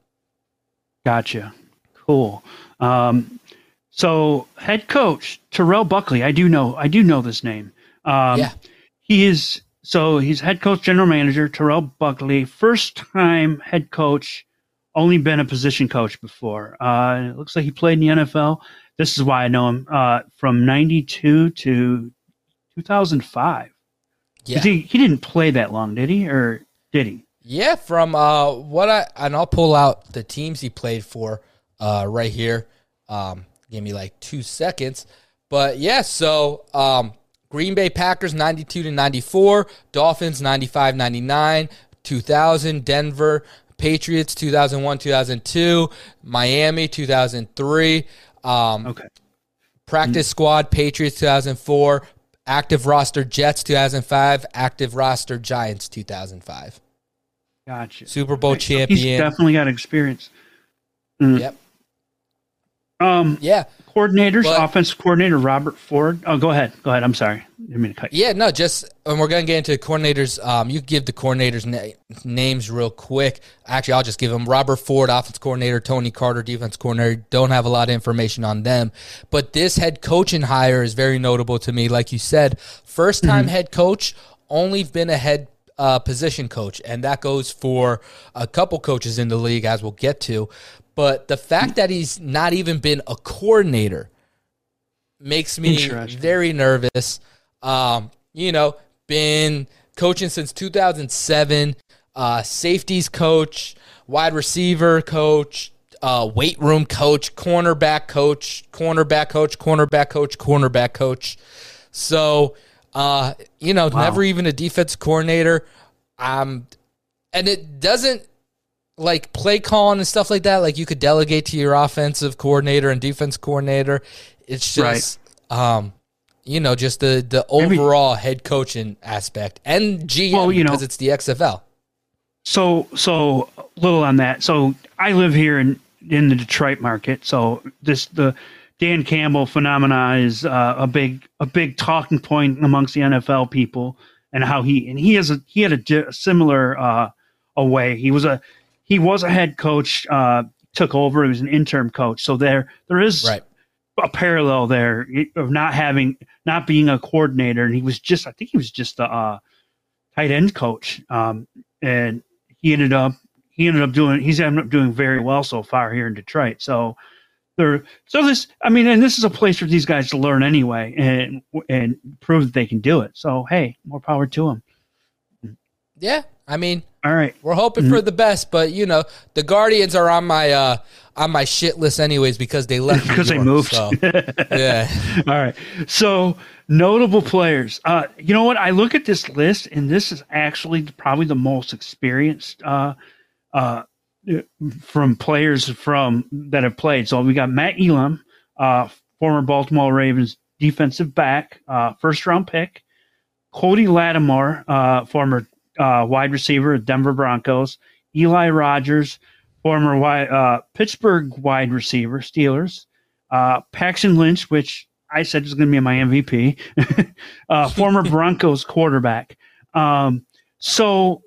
Gotcha. Cool. Um, so head coach Terrell Buckley, I do know, I do know this name. Um, yeah. He is so he's head coach, general manager Terrell Buckley, first time head coach. Only been a position coach before. Uh, it looks like he played in the NFL. This is why I know him uh, from '92 to 2005. Yeah. He, he didn't play that long, did he? Or did he? Yeah, from uh, what I and I'll pull out the teams he played for uh, right here. Um, give me like two seconds, but yeah. So um, Green Bay Packers ninety two to ninety four, Dolphins 95, 99, two thousand, Denver Patriots 2001, 2002, Miami 2003. Um, Okay. Practice squad Patriots 2004, active roster Jets 2005, active roster Giants 2005. Gotcha. Super Bowl champion. He's definitely got experience. Mm. Yep. Um, Yeah. coordinators, But- offensive coordinator Robert Ford. Oh, go ahead. Go ahead. I'm sorry. Didn't mean to cut you. Yeah, no, just and we're gonna get into coordinators. Um, you give the coordinators na- names real quick. Actually, I'll just give them Robert Ford, offense coordinator, Tony Carter, defense coordinator. Don't have a lot of information on them, but this head coaching hire is very notable to me. Like you said, first time head coach, only been a head uh, position coach, and that goes for a couple coaches in the league, as we'll get to. But the fact that he's not even been a coordinator makes me very nervous. Um, you know, been coaching since 2007, uh, safeties coach, wide receiver coach, uh, weight room coach, cornerback coach, cornerback coach, cornerback coach, cornerback coach. So, uh, you know, never even a defense coordinator. Um, and it doesn't like play calling and stuff like that. Like you could delegate to your offensive coordinator and defense coordinator. It's just, um, you know, just the the Maybe- overall head coaching aspect and GM Well, you know- because it's the XFL. So, so little on that. So, I live here in in the Detroit market. So, this the Dan Campbell phenomena is uh, a big a big talking point amongst the NFL people, and how he and he has a he had a similar uh, a way. He was a he was a head coach. Uh, took over. He was an interim coach. So there there is Right. a parallel there of not having not being a coordinator and he was just i think he was just a uh, tight end coach um, and he ended up he ended up doing he's ended up doing very well so far here in detroit so there so this i mean and this is a place for these guys to learn anyway and and prove that they can do it so hey more power to them Yeah, I mean, all right we're hoping Mm-hmm. for the best, but you know, the Guardians are on my uh on my shit list anyways because they left because they moved So, yeah, All right. So notable players. Uh, you know what? I look at this list, and this is actually probably the most experienced uh, uh, from players from that have played. So we got Matt Elam, uh, former Baltimore Ravens defensive back, uh, first round pick. Cody Latimer, uh, former uh, wide receiver of Denver Broncos. Eli Rogers, former wide, uh, Pittsburgh wide receiver, Steelers uh, Paxton Lynch, which I said was going to be my MVP, uh, former Broncos quarterback. Um, so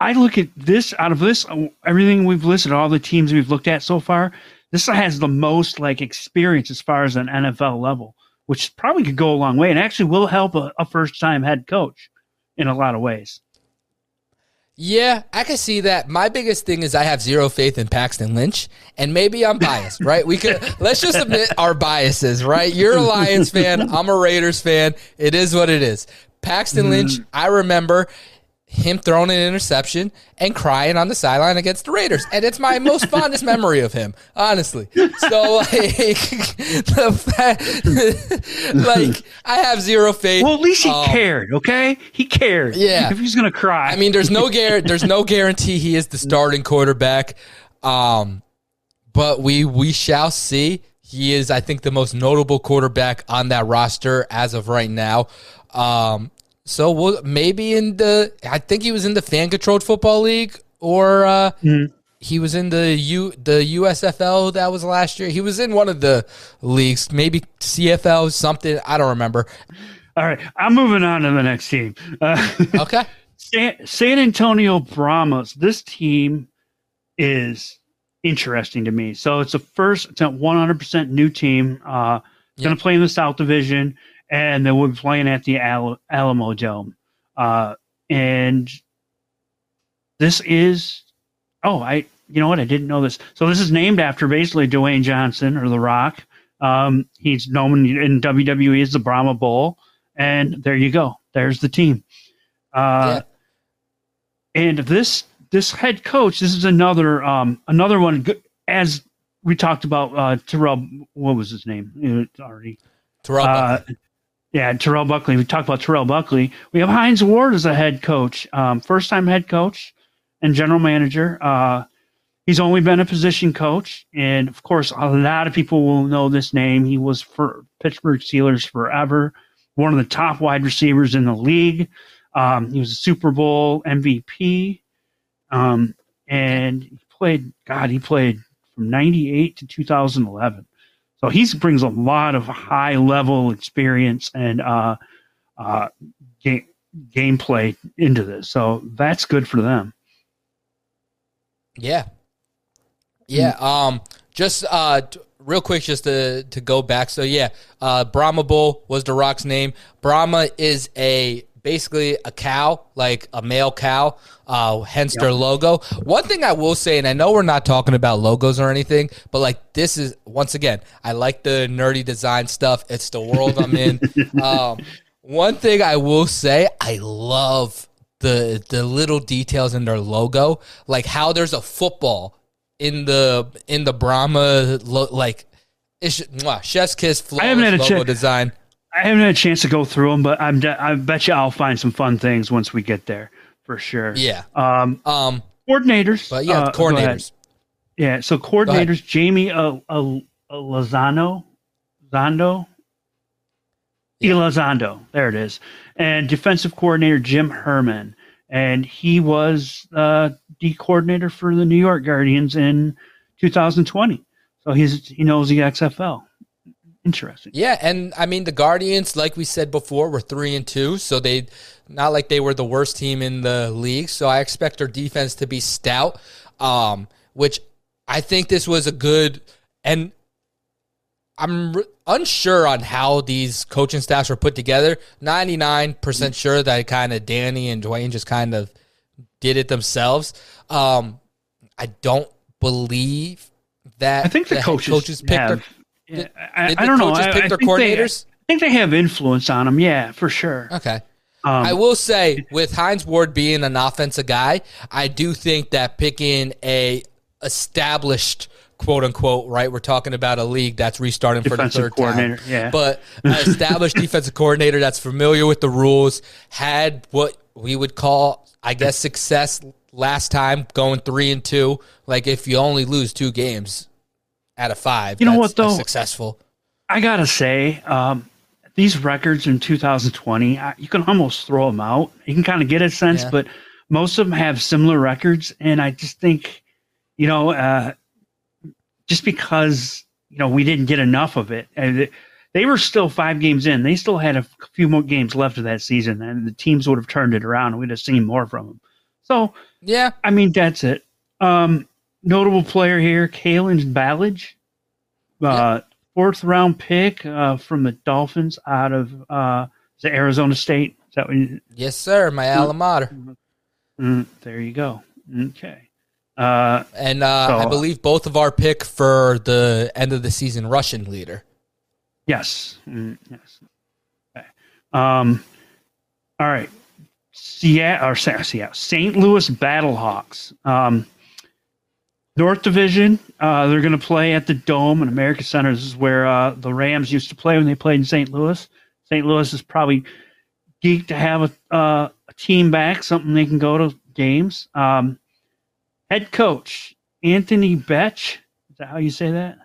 I look at this out of this everything we've listed, all the teams we've looked at so far. This has the most like experience as far as an NFL level, which probably could go a long way and actually will help a, a first time head coach in a lot of ways. yeah, I can see that. My biggest thing is I have zero faith in Paxton Lynch, and maybe I'm biased, right? We could let's just admit our biases, right? You're a Lions fan, I'm a Raiders fan. It is what it is. Paxton Lynch, mm. I remember him throwing an interception and crying on the sideline against the Raiders. And it's my most fondest memory of him, honestly. So like, the fact, like I have zero faith. Well, at least he Um, cared, okay? He cared. Yeah. If he's going to cry. I mean, there's no guar- there's no guarantee he is the starting quarterback. Um, but we we shall see. He is, I think, the most notable quarterback on that roster as of right now. Um, so we'll maybe in the I think he was in the fan controlled football league or uh, he was in the U the USFL that was last year. He was in one of the leagues, maybe CFL something. I don't remember. All right. I'm moving on to the next team. Uh, Okay. San, San Antonio Brahmas. This team is interesting to me. So it's a first, it's a 100% new team. Uh, Going to play in the South Division, and then we're playing at the Al- Alamo Dome. Uh, and this is, oh, I, you know what? I didn't know this. So this is named after basically Dwayne Johnson or The Rock. Um, he's known in WWE as the Brahma Bull. and there you go. There's the team. Uh, Yeah. and this this head coach, this is another um, another one. As we talked about, uh, Terrell, what was his name? Uh, already Terrell. Uh, yeah, Terrell Buckley. We talked about Terrell Buckley. We have Hines Ward as a head coach, um, first time head coach and general manager. Uh, he's only been a position coach, and of course, a lot of people will know this name. He was for Pittsburgh Steelers forever, one of the top wide receivers in the league. Um, he was a Super Bowl MVP, um, and he played. God, he played from '98 to 2011. So he brings a lot of high level experience and uh, uh, game gameplay into this. So that's good for them. Yeah, yeah. Um, just uh, t- real quick, just to to go back. So yeah, uh, Brahma Bull was the Rock's name. Brahma is a basically a cow, like a male cow, uh, hence yep. their logo. One thing I will say, and I know we're not talking about logos or anything, but like this is once again, I like the nerdy design stuff. It's the world I'm in. um, one thing I will say, I love the the little details in their logo, like how there's a football in the in the Brahma lo- like it's mwah, chef's kiss flawless I haven't had a logo design. I haven't had a chance to go through them, but I'm de- I bet you I'll find some fun things once we get there for sure. Yeah. Um. Um. Coordinators. But yeah, uh, coordinators. Yeah. So coordinators: Jamie uh, uh, Lozano, Zondo, yeah. Elizondo. There it is. And defensive coordinator Jim Herrmann, and he was uh, D coordinator for the New York Guardians in 2020. So he's he knows the XFL interesting. Yeah, and I mean the Guardians, like we said before, were three and two, so they not like they were the worst team in the league. So I expect their defense to be stout. Um, which I think this was a good and I'm unsure on how these coaching staffs were put together. 99% sure that kind of Danny and Dwayne just kind of did it themselves. Um, I don't believe that I think the, the coaches, coaches picked have, yeah, I, I, don't know. I, pick I their coordinators. They, I think they have influence on them. Yeah, for sure. Okay. Um, I will say, with Hines Ward being an offensive guy, I do think that picking a established quote unquote right we're talking about a league that's restarting for the third time yeah. but an established defensive coordinator that's familiar with the rules had what we would call i guess success last time going three and two like if you only lose two games out of five. You know what though? Successful. I gotta say, um, these records in 2020, you can almost throw them out. You can kind of get a sense, yeah. but most of them have similar records, and I just think, you know, uh, just because you know we didn't get enough of it, they were still five games in. They still had a few more games left of that season, and the teams would have turned it around. and We'd have seen more from them. So, yeah, I mean that's it. Um, notable player here, Kalen Ballage, uh, fourth round pick uh, from the Dolphins out of uh, the Arizona State. Is that what you, yes, sir. My alma mater. Mm, there you go. Okay. Uh, and uh, so, I believe both of our pick for the end of the season Russian leader. Yes. Mm, yes. Okay. Um, all right. Seattle or Seattle, St. Louis Battlehawks. Um, North Division, uh, they're going to play at the Dome in America Center. This is where uh, the Rams used to play when they played in St. Louis. St. Louis is probably geeked to have a, uh, a team back, something they can go to games. Um, head coach Anthony Becht. Is that how you say that?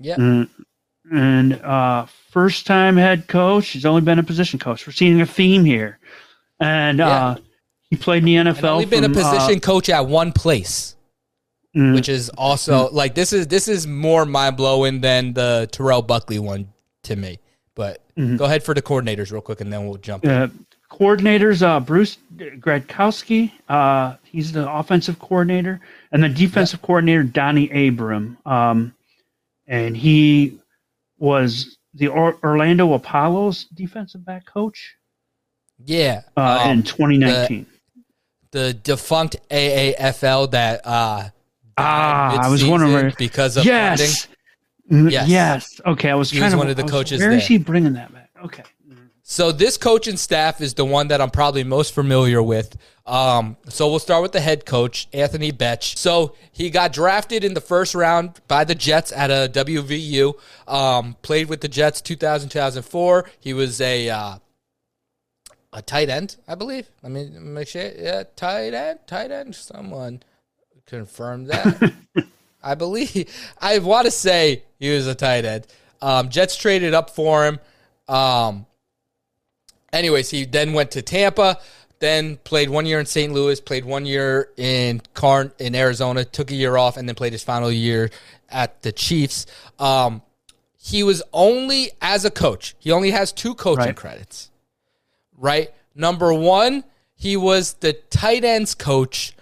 Yeah. And, and uh, first time head coach. He's only been a position coach. We're seeing a theme here. And yeah. Uh, he played in the NFL. And only been from, a uh, position coach at one place mm. which is also mm. like this is this is more mind blowing than the Terrell Buckley one to me. But mm-hmm. go ahead for the coordinators real quick, and then we'll jump. Uh, coordinators: uh, Bruce Gradkowski, uh, he's the offensive coordinator, and the defensive yeah. coordinator Donnie Abram, um, and he was the or- Orlando Apollos defensive back coach. Yeah, uh, um, in 2019. The, the, defunct AAFL that uh, Ah, I was wondering because of yes, funding. yes, yes. Okay, I was he trying was to. one of the coaches. Where there. is he bringing that back? Okay. So this coaching staff is the one that I'm probably most familiar with. Um, so we'll start with the head coach, Anthony Becht. So he got drafted in the first round by the Jets at a WVU. Um, played with the Jets 2000 2004. He was a uh, a tight end, I believe. Let me make sure. Yeah, tight end, tight end. Someone confirm that. I believe I want to say he was a tight end. Um, Jets traded up for him. Um, anyways, he then went to Tampa, then played one year in St. Louis, played one year in Car in Arizona, took a year off, and then played his final year at the Chiefs. Um, he was only as a coach. He only has two coaching Right. credits. Right. Number one, he was the tight ends coach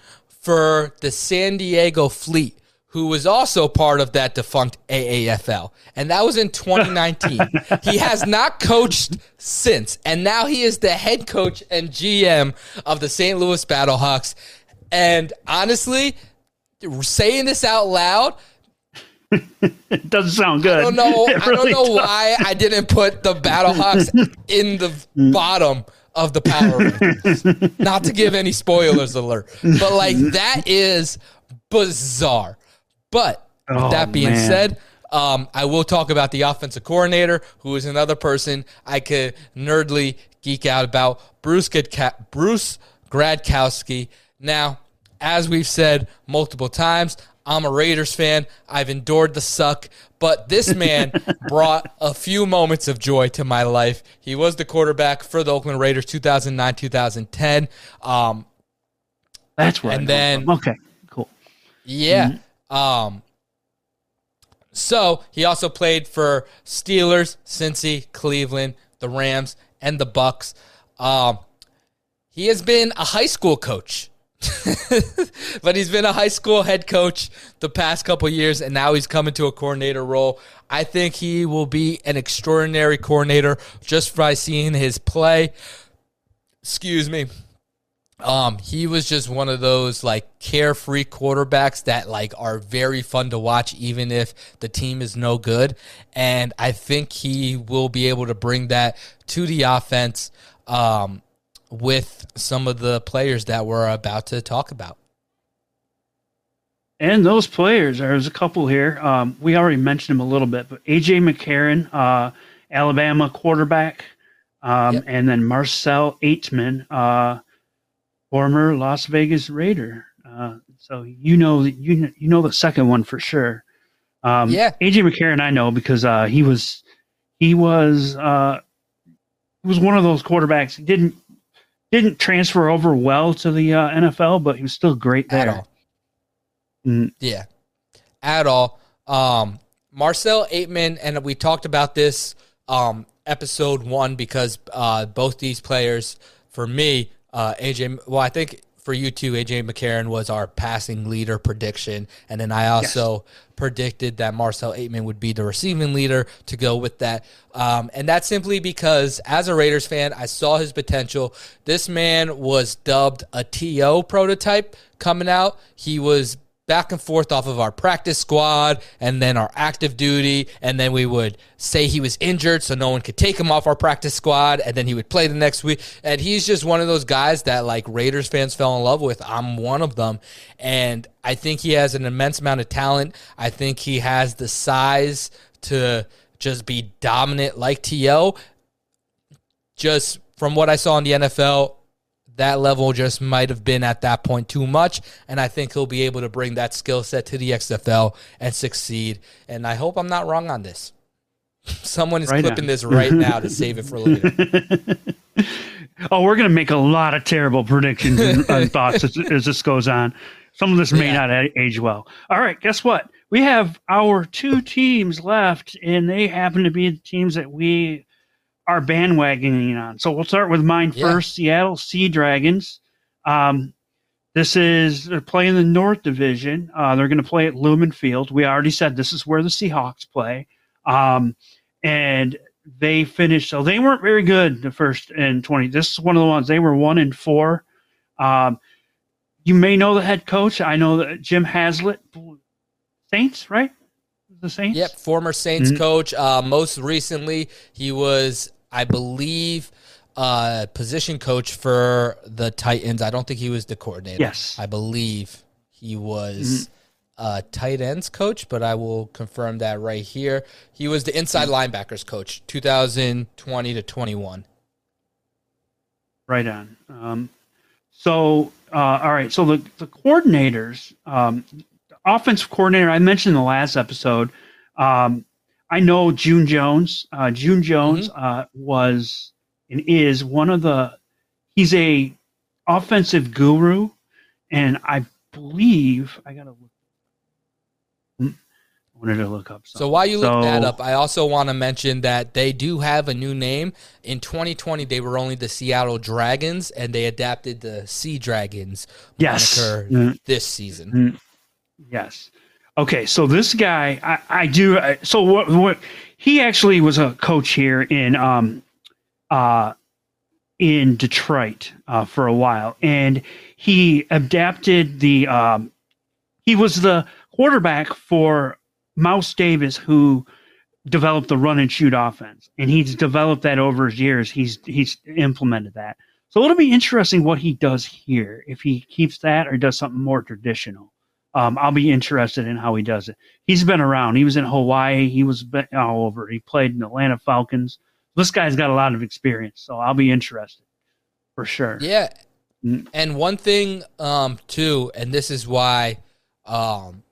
for the San Diego Fleet, who was also part of that defunct AAFL. And that was in 2019. he has not coached since. And now he is the head coach and GM of the St. Louis Battlehawks. And honestly, saying this out loud, It doesn't sound good. I don't know. It I don't know does. why I didn't put the Battlehawks in the bottom of the power rankings. Not to give any spoilers alert, but like that is bizarre. But with Oh, that being man. said, um, I will talk about the offensive coordinator, who is another person I could nerdly geek out about. Bruce Gradkowski. Now, as we've said multiple times, I'm a Raiders fan. I've endured the suck, but this man brought a few moments of joy to my life. He was the quarterback for the Oakland Raiders 2009 2010. Um, That's where. I And then- from. okay, cool. yeah. Um so he also played for Steelers, Cincy, Cleveland, the Rams, and the Bucks. Um he has been a high school coach. but he's been a high school head coach the past couple years and now he's coming to a coordinator role. I think he will be an extraordinary coordinator just by seeing his play. Excuse me. Um, he was just one of those like carefree quarterbacks that like are very fun to watch, even if the team is no good. And I think he will be able to bring that to the offense um, with some of the players that we're about to talk about. And those players, there's a couple here. Um, we already mentioned them a little bit, but AJ McCarron, uh, Alabama quarterback, um, Yep. and then Marcell Ateman, uh, former Las Vegas Raider. Uh, so you know that you you know the second one for sure. Um, Yeah. AJ McCarron, I know because uh, he was he was uh, he was one of those quarterbacks. He didn't didn't transfer over well to the uh, NFL, but he was still great At there. all. Mm. Yeah, at all. Um, Marcell Ateman, and we talked about this um, episode one because uh, both these players, for me, uh, AJ. Well, I think for you too, AJ McCarron was our passing leader prediction, and then I also predicted that Marcell Ateman would be the receiving leader to go with that. Um, and that's simply because, as a Raiders fan, I saw his potential. This man was dubbed a TO prototype coming out. He was back and forth off of our practice squad and then our active duty. And then we would say he was injured so no one could take him off our practice squad. And then he would play the next week. And he's just one of those guys that like Raiders fans fell in love with. I'm one of them. And I think he has an immense amount of talent. I think he has the size to just be dominant like TO just from what I saw in the NFL that level just might have been at that point too much. And I think he'll be able to bring that skill set to the XFL and succeed. And I hope I'm not wrong on this. Someone is Right clipping on. this right now to save it for later. Oh, we're going to make a lot of terrible predictions and, and thoughts as, as this goes on. Some of this may Yeah. not age well. All right, guess what? We have our two teams left, and they happen to be the teams that we are bandwagoning on. So we'll start with mine Yeah. first Seattle Sea Dragons. Um, this is, they're playing the North Division. Uh, they're going to play at Lumen Field. We already said this is where the Seahawks play. Um, and they finished so they weren't very good the first and 20 this is one of the ones they were one and four um you may know the head coach i know that jim haslett saints right the saints Yep, former Saints Mhm. coach. Uh, most recently, he was, I believe, uh, position coach for the Titans. I don't think he was the coordinator. Yes. I believe he was uh, tight ends coach, but I will confirm that right here. He was the inside linebackers coach, 2020 to 21. Right on. Um, so, uh, all right. So the, the coordinators, um, the offensive coordinator, I mentioned in the last episode. Um, I know June Jones. Uh, June Jones uh, was and is one of the. He's a offensive guru, and I believe I gotta look. Hmm, I wanted to look up. So while you look that up, I also want to mention that they do have a new name. In 2020, they were only the Seattle Dragons, and they adapted the Sea Dragons Yes. moniker Mm. this season. Mm. Yes. Okay, so this guy, I, I do. I, so what? What? He actually was a coach here in um, uh, in Detroit uh, for a while, and he adapted the. Um, he was the quarterback for Mouse Davis, who developed the run and shoot offense, and he's developed that over his years. He's he's implemented that. So it'll be interesting what he does here if he keeps that or does something more traditional. Um, I'll be interested in how he does it. He's been around. He was in Hawaii. He was all over. He played in Atlanta Falcons. This guy's got a lot of experience, so I'll be interested for sure. Yeah. Mm. And one thing, um, too, and this is why, um,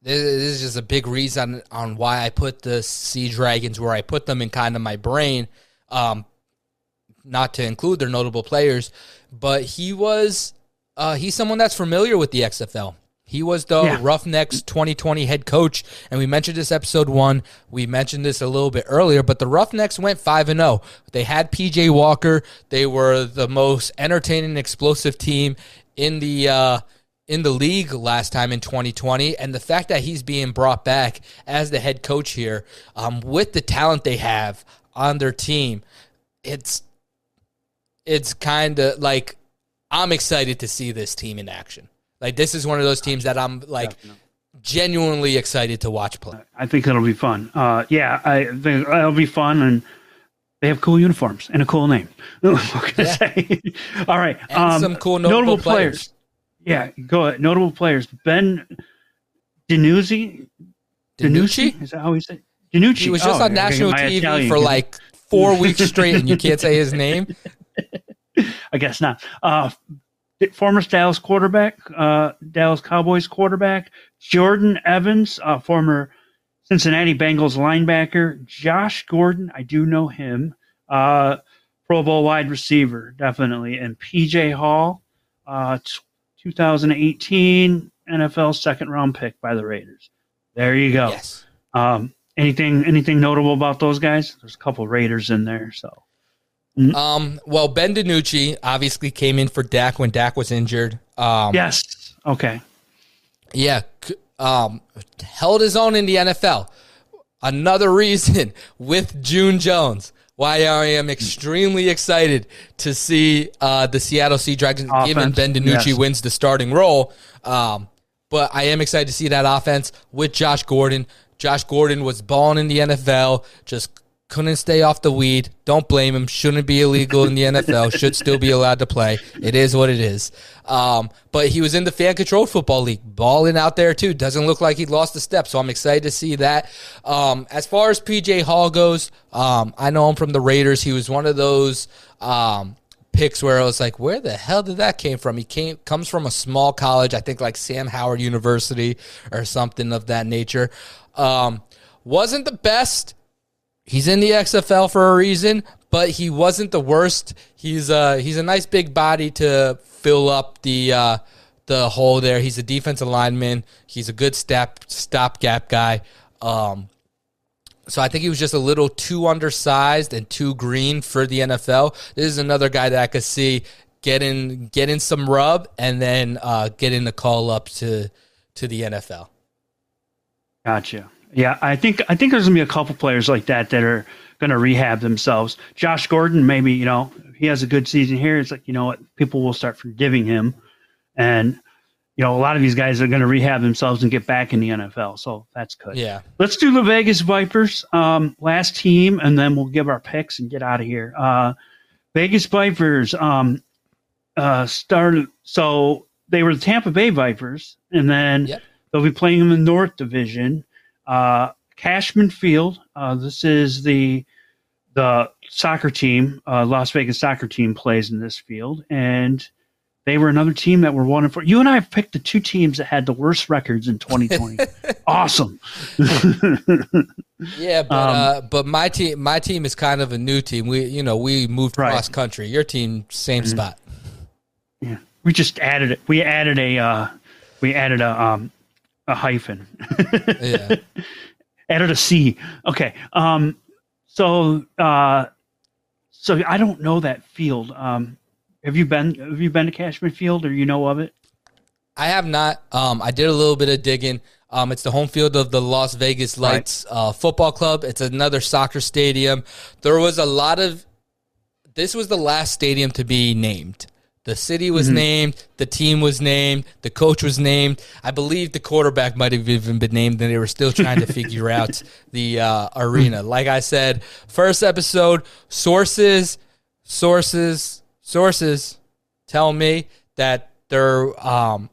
this this is just a big reason on why I put the Sea Dragons where I put them in kind of my brain. Um, not to include their notable players, but he was, uh, he's someone that's familiar with the XFL. He was the Yeah. Roughnecks 2020 head coach, and we mentioned this episode one. We mentioned this a little bit earlier, but the Roughnecks went five and zero. They had PJ Walker. They were the most entertaining, explosive team in the uh, in the league last time in 2020, and the fact that he's being brought back as the head coach here, um, with the talent they have on their team, it's it's kind of like I'm excited to see this team in action. Like this is one of those teams that I'm like Definitely. genuinely excited to watch play. I think it'll be fun. Uh, yeah, I think it'll be fun, and they have cool uniforms and a cool name. what can I Yeah. say? All right, And um, some cool notable, players. Yeah, go ahead. Notable players. Ben DiNucci. DiNucci? Is that how he said? DiNucci. He was just Oh, on national TV Italian for like four weeks straight, and you can't say his name. I guess not. Uh, former Dallas quarterback, uh, Dallas Cowboys quarterback, Jordan Evans, uh, former Cincinnati Bengals linebacker, Josh Gordon. I do know him. Uh, Pro Bowl wide receiver, definitely, and PJ Hall, uh, t- 2018 NFL second round pick by the Raiders. There you go. Yes. Um, anything anything notable about those guys? There's a couple Raiders in there, so. Um. Well, Ben DiNucci obviously came in for Dak when Dak was injured. Um, Yes. Okay. Yeah, um, held his own in the NFL. Another reason with June Jones why I am extremely excited to see uh, the Seattle Sea Dragons, given Offense, Ben DiNucci yes. wins the starting role. Um, but I am excited to see that offense with Josh Gordon. Josh Gordon was balling in the NFL, just couldn't stay off the weed. Don't blame him. Shouldn't be illegal in the NFL. Should still be allowed to play. It is what it is. Um, but he was in the fan controlled football league, balling out there too. Doesn't look like he lost a step. So I'm excited to see that. Um, as far as PJ Hall goes, um, I know him from the Raiders. He was one of those um, picks where I was like, where the hell did that came from? He came comes from a small college, I think like Sam Howard University or something of that nature. Um, wasn't the best. He's in the XFL for a reason, but he wasn't the worst. He's uh he's a nice big body to fill up the uh the hole there. He's a defensive lineman. He's a good step stopgap guy. Um so I think he was just a little too undersized and too green for the NFL. This is another guy that I could see getting getting some rub and then uh, getting the call up to to the NFL. Gotcha. Yeah, I think I think there's gonna be a couple players like that that are gonna rehab themselves. Josh Gordon, maybe you know he has a good season here. It's like you know what people will start forgiving him, and you know, a lot of these guys are going to rehab themselves and get back in the NFL. So that's good. Yeah. Let's do the Vegas Vipers, um, last team, and then we'll give our picks and get out of here. Uh, Vegas Vipers um, uh, started, so they were the Tampa Bay Vipers, and then Yep. they'll be playing in the North Division. Uh, Cashman Field. Uh, this is the the soccer team, uh, Las Vegas soccer team plays in this field, and they were another team that were one and four. You and I have picked the two teams that had the worst records in 2020. awesome. Yeah, but Um, uh, but my team my team is kind of a new team. We you know we moved Right. cross country. Your team same spot. yeah, we just added it. We added a uh, we added a um, a hyphen. Yeah. added a C. Okay. Um, so uh, so I don't know that field. Um, have you been have you been to Cashman Field or you know of it? I have not. Um, I did a little bit of digging. Um, it's the home field of the Las Vegas Right. Lights uh, Football Club. It's another soccer stadium. There was a lot of. This was the last stadium to be named. The city was Mm-hmm. named. The team was named. The coach was named. I believe the quarterback might have even been named, and they were still trying to figure out the uh, arena. Like I said, first episode sources, sources, sources tell me that there um,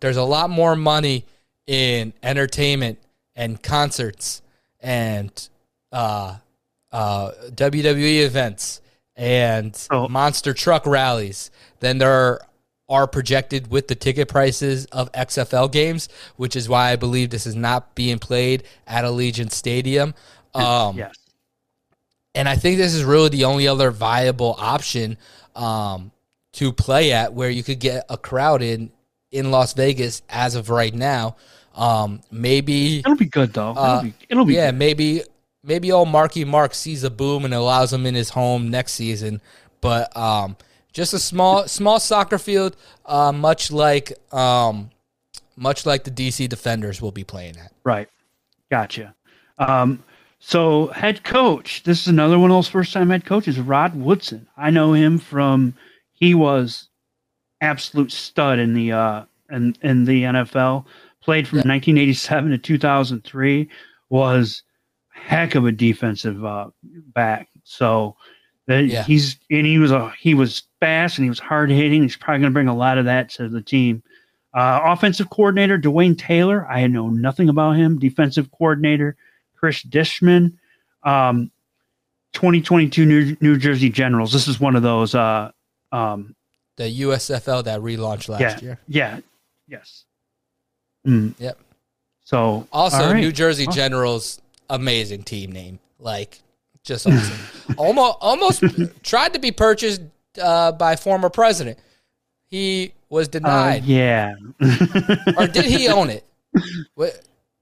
there's a lot more money in entertainment and concerts and uh, uh, WWE events and Oh. monster truck rallies than there are projected with the ticket prices of XFL games, which is why I believe this is not being played at Allegiant Stadium. Um, yes. and I think this is really the only other viable option um, to play at where you could get a crowd in in Las Vegas as of right now. Um, maybe, It'll be good though. Uh, it'll be, it'll be yeah, good. maybe, maybe old Marky Mark sees a boom and allows him in his home next season. But um, just a small, small soccer field, uh, much like, um, much like the DC Defenders will be playing at. Right. Gotcha. Um, so head coach, this is another one of those first time head coaches, Rod Woodson. I know him from he was absolute stud in the uh in, in the NFL. Played from Yeah. 1987 to 2003. Was heck of a defensive uh, back. So that Yeah. he's and he was a he was fast and he was hard hitting. He's probably going to bring a lot of that to the team. Uh, offensive coordinator Dwayne Taylor. I know nothing about him. Defensive coordinator Chris Dishman. Um, 2022 New, New Jersey Generals. This is one of those. Uh, um, The USFL that relaunched last yeah, year. yeah, yes. Mm. Yep. So Also, right. New Jersey Oh. Generals, amazing team name. Like, just awesome. almost, almost tried to be purchased uh, by former president. He was Uh, denied, yeah. or did he own it? What-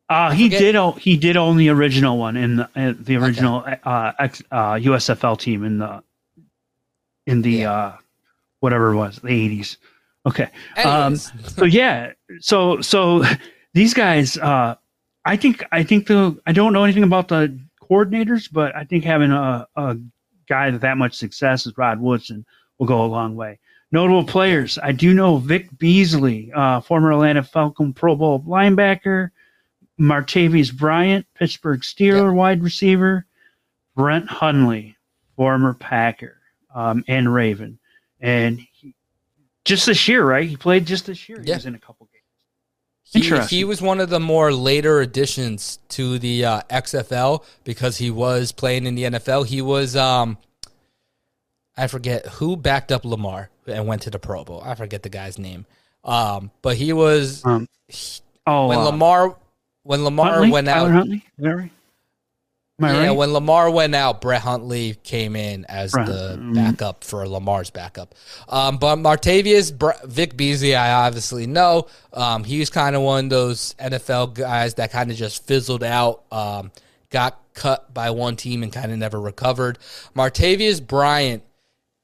Uh, he did. Own, he did own the original one in the uh, the original uh, X, uh, USFL team in the in the Yeah. uh, whatever it was the eighties. Okay. Um, so yeah. So so these guys. Uh, I think I think the I don't know anything about the coordinators, but I think having a, a guy with that much success as Rod Woodson will go a long way. Notable players. I do know Vic Beasley, uh, former Atlanta Falcon Pro Bowl linebacker. Martavis Bryant, Pittsburgh Steeler wide receiver, Brent Hundley, former Packer um, and Raven, and he, just this year, right? He played just this year. He was in a couple games. He, he was one of the more later additions to the uh, XFL because he was playing in the NFL. He was, um, I forget who backed up Lamar and went to the Pro Bowl. I forget the guy's name. Um, but he was Um, oh, when uh, Lamar when Lamar Huntley? went out. Tyler Huntley, is that right? Yeah, right? when Lamar went out, Brett Huntley came in as Brett, the mm. backup for Lamar's backup. Um, but Martavis, Vic Beasley, I obviously know. Um, he was kind of one of those NFL guys that kind of just fizzled out, um, got cut by one team and kind of never recovered. Martavis Bryant,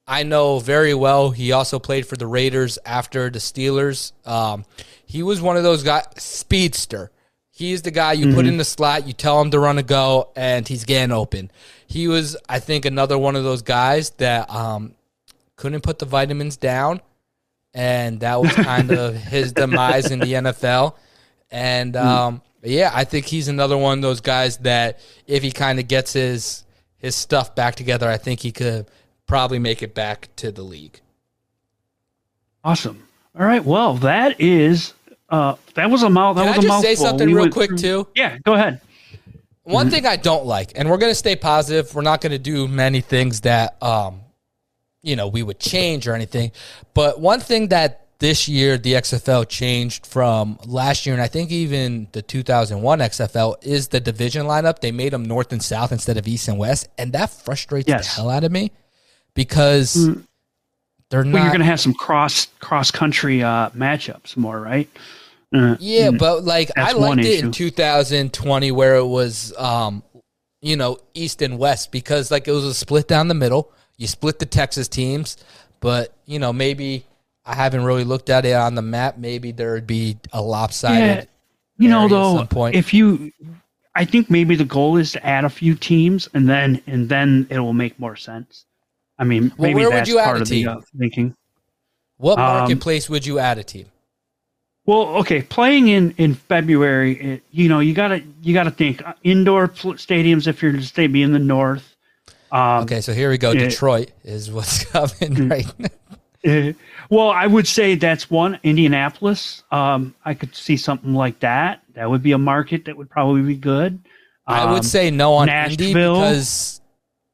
I know very well. He also played for the Raiders after the Steelers. Um, he was one of those guys, speedster. He's the guy you put in the slot, you tell him to run a go, and he's getting open. He was, I think, another one of those guys that um, couldn't put the vitamins down, and that was kind of his demise in the NFL. And um, yeah, I think he's another one of those guys that if he kind of gets his his stuff back together, I think he could probably make it back to the league. Awesome. All right. Well, that is uh, that was a mouth. That Can was I a just mouthful. say something We real quick through- too? Yeah. Go ahead. One thing I don't like, and we're going to stay positive. We're not going to do many things that, um, you know, we would change or anything. But one thing that this year the XFL changed from last year, and I think even the 2001 XFL is the division lineup. They made them north and south instead of east and west, and that frustrates Yes. the hell out of me because they're Well, not. you're going to have some cross cross country uh, matchups more, right? Uh, Yeah, but like I liked it in 2020 where it was um you know, east and west because like it was a split down the middle. You split the Texas teams, but you know, maybe I haven't really looked at it on the map. Maybe there would be a lopsided you know though, some point. if you, I think maybe the goal is to add a few teams, and then and then it will make more sense. I mean, Well, maybe where would that's you add part a of the team? uh, thinking. What Um, marketplace would you add a team? Well, okay, playing in in February, it, you know, you gotta you gotta think uh, indoor pl- stadiums if you're to stay be in the north. Um, Okay, so here we go. yeah. Detroit is what's coming right now. Uh, well, I would say that's one. Indianapolis, um, I could see something like that. That would be a market that would probably be good. I Um, would say no on Indy Nashville. because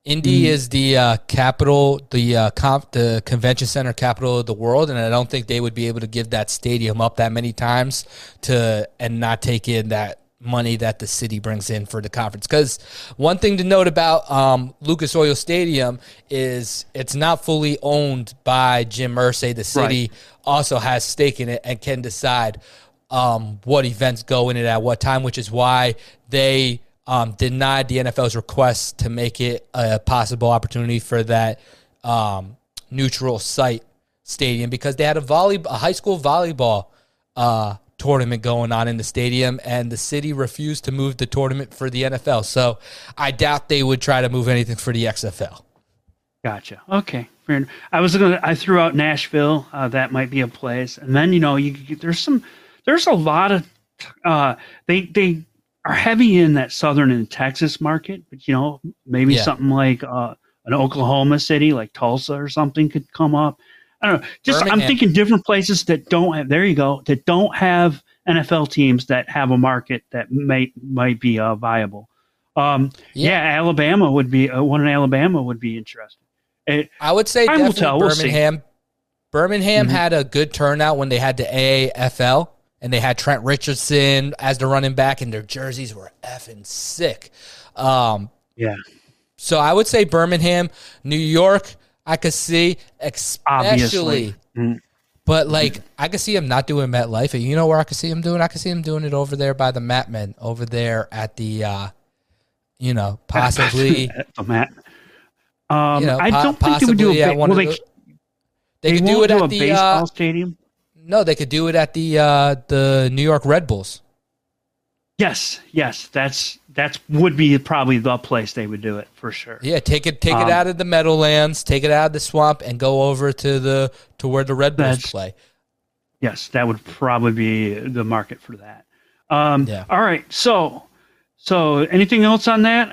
Indy is the uh, capital, the uh, comp, the convention center capital of the world, and I don't think they would be able to give that stadium up that many times to and not take in that money that the city brings in for the conference. Because one thing to note about um, Lucas Oil Stadium is it's not fully owned by Jim Irsay. The city also has stake in it and can decide um, what events go in it at what time, which is why they um, denied the NFL's request to make it a possible opportunity for that um, neutral site stadium because they had a volley, a high school volleyball uh, tournament going on in the stadium, and the city refused to move the tournament for the NFL. So I doubt they would try to move anything for the XFL. Gotcha. Okay. I was gonna. I threw out Nashville. Uh, that might be a place. And then you know, you there's some. There's a lot of. Uh, they they are heavy in that southern and Texas market, but you know, maybe Yeah. something like uh, an Oklahoma city, like Tulsa or something, could come up. I don't know. Just I'm thinking different places that don't have. There you go. That don't have NFL teams that have a market that might might be uh, viable. Um, Yeah. yeah. Alabama would be uh, one in Alabama would be interesting. It, I would say definitely tell. We'll. Birmingham. Birmingham Mhm. had a good turnout when they had the AAFL and they had Trent Richardson as the running back, and their jerseys were effing sick. Um, yeah. so I would say Birmingham, New York. I could see, especially, Obviously. Mm. but like I could see him not doing MetLife. And You know where I could see him doing? I could see him doing it over there by the Matmen, over there at the, uh, you know, possibly. the mat. Um, You know, I po- don't think they would do a at ba- one well, of they, the- They, they could do it do a at the baseball uh, stadium. No. They could do it at the uh, the New York Red Bulls. Yes, yes, that's that's would be probably the place they would do it for sure. Yeah, take it take it Um, out of the Meadowlands, take it out of the swamp, and go over to the to where the Red Bulls play. Yes, that would probably be the market for that. Um, Yeah. All right, so so anything else on that?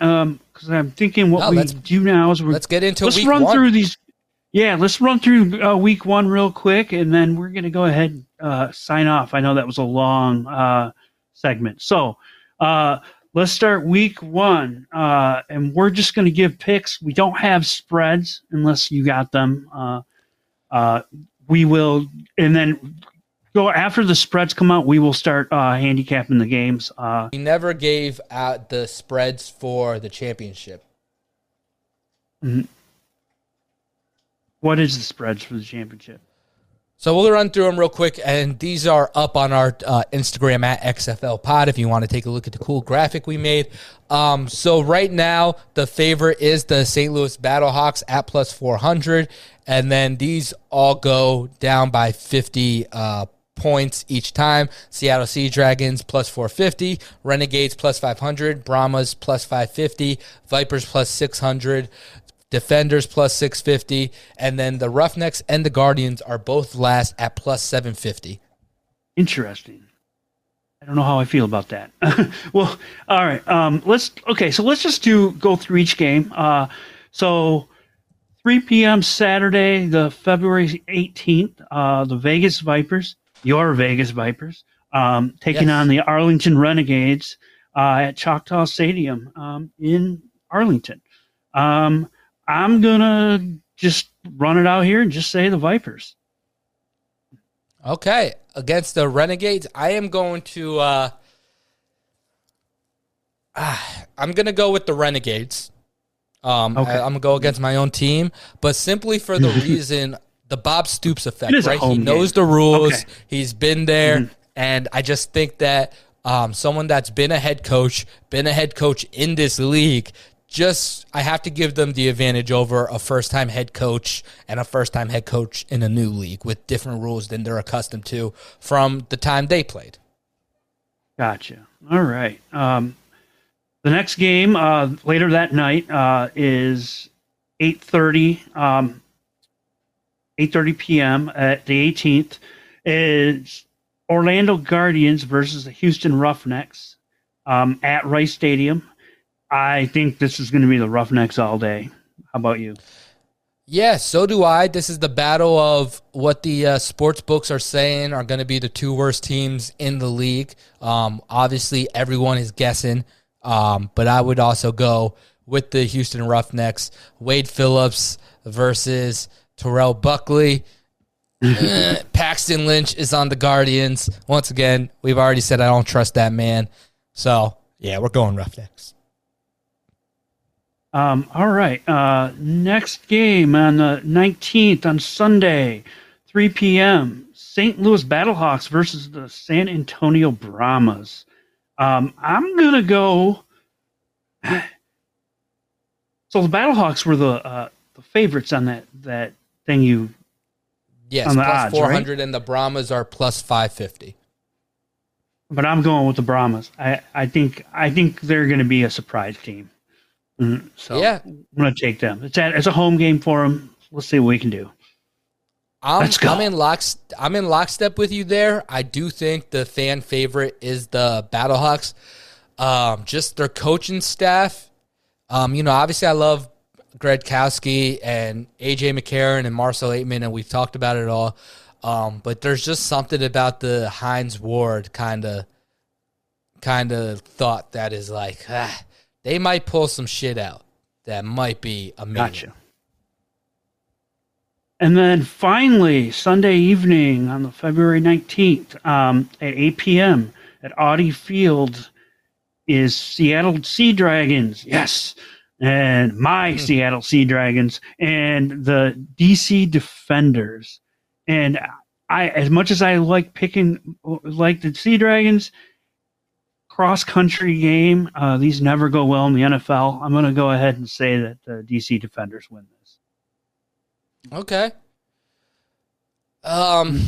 Because I'm thinking what No, we do now is we Let's get into let's run one. through these. Yeah, let's run through uh, week one real quick, and then we're going to go ahead and uh, sign off. I know that was a long uh, segment, so uh, let's start week one, uh, and we're just going to give picks. We don't have spreads unless you got them. Uh, uh, we will, and then go after the spreads come out. We will start uh, handicapping the games. Uh, we never gave out the spreads for the championship. What is the spreads for the championship? So we'll run through them real quick, and these are up on our uh, Instagram at XFL Pod if you want to take a look at the cool graphic we made. Um, so right now, the favorite is the St. Louis Battlehawks at plus 400, and then these all go down by 50 uh, points each time. Seattle Sea Dragons plus 450, Renegades plus 500, Brahmas plus 550, Vipers plus 600. Defenders plus 650, and then the Roughnecks and the Guardians are both last at plus 750. Interesting. I don't know how I feel about that. well, all right. Um, let's okay. So let's just do go through each game. Uh, so 3 p.m. Saturday, the February 18th, uh, the Vegas Vipers, your Vegas Vipers, um, taking yes. on the Arlington Renegades uh, at Choctaw Stadium um, in Arlington. Um, I'm gonna just run it out here and just say the Vipers. Okay, against the Renegades, I am going to. Uh, uh, I'm gonna go with the Renegades. Um, okay. I, am gonna go against my own team, but simply for the reason the Bob Stoops effect, right? He knows game. the rules. Okay. He's been there, mm-hmm. and I just think that um, someone that's been a head coach, been a head coach in this league, just I have to give them the advantage over a first time head coach and a first time head coach in a new league with different rules than they're accustomed to from the time they played. Gotcha. All right. Um, the next game uh, later that night uh, is 8:30 um, 8:30 p.m. at the 18th is Orlando Guardians versus the Houston Roughnecks um, at Rice Stadium. I think this is going to be the Roughnecks all day. How about you? Yeah, so do I. This is the battle of what the uh, sports books are saying are going to be the two worst teams in the league. Um, obviously, everyone is guessing, um, but I would also go with the Houston Roughnecks. Wade Phillips versus Terrell Buckley. Eh, Paxton Lynch is on the Guardians. Once again, we've already said I don't trust that man. So, yeah, we're going Roughnecks. Um, all right. Uh, next game on the 19th on Sunday, 3 p.m. St. Louis Battlehawks versus the San Antonio Brahmas. Um, I'm gonna go. So the Battlehawks were the uh, the favorites on that that thing you. Yes, plus four hundred, right? and the Brahmas are plus five fifty. But I'm going with the Brahmas. I, I think I think they're going to be a surprise team. Mm, so yeah, I'm to take them. It's at, it's a home game for them. Let's see what we can do. I'm, Let's go. I'm in lock. I'm in lockstep with you there. I do think the fan favorite is the Battlehawks. Um, just their coaching staff. Um, you know, obviously, I love Gradkowski and AJ McCarron and Marcell Ateman, and we've talked about it all. Um, but there's just something about the Hines Ward kind of, kind of thought that is like, ah, they might pull some shit out that might be amazing. Gotcha. And then finally, Sunday evening on the February 19th um, at 8 p.m. at Audi Field is Seattle Sea Dragons. Yes. And my hmm. Seattle Sea Dragons and the DC Defenders. And I, as much as I like picking, like the Sea Dragons, cross country game. Uh, these never go well in the NFL. I'm going to go ahead and say that the DC Defenders win this. Okay. Um,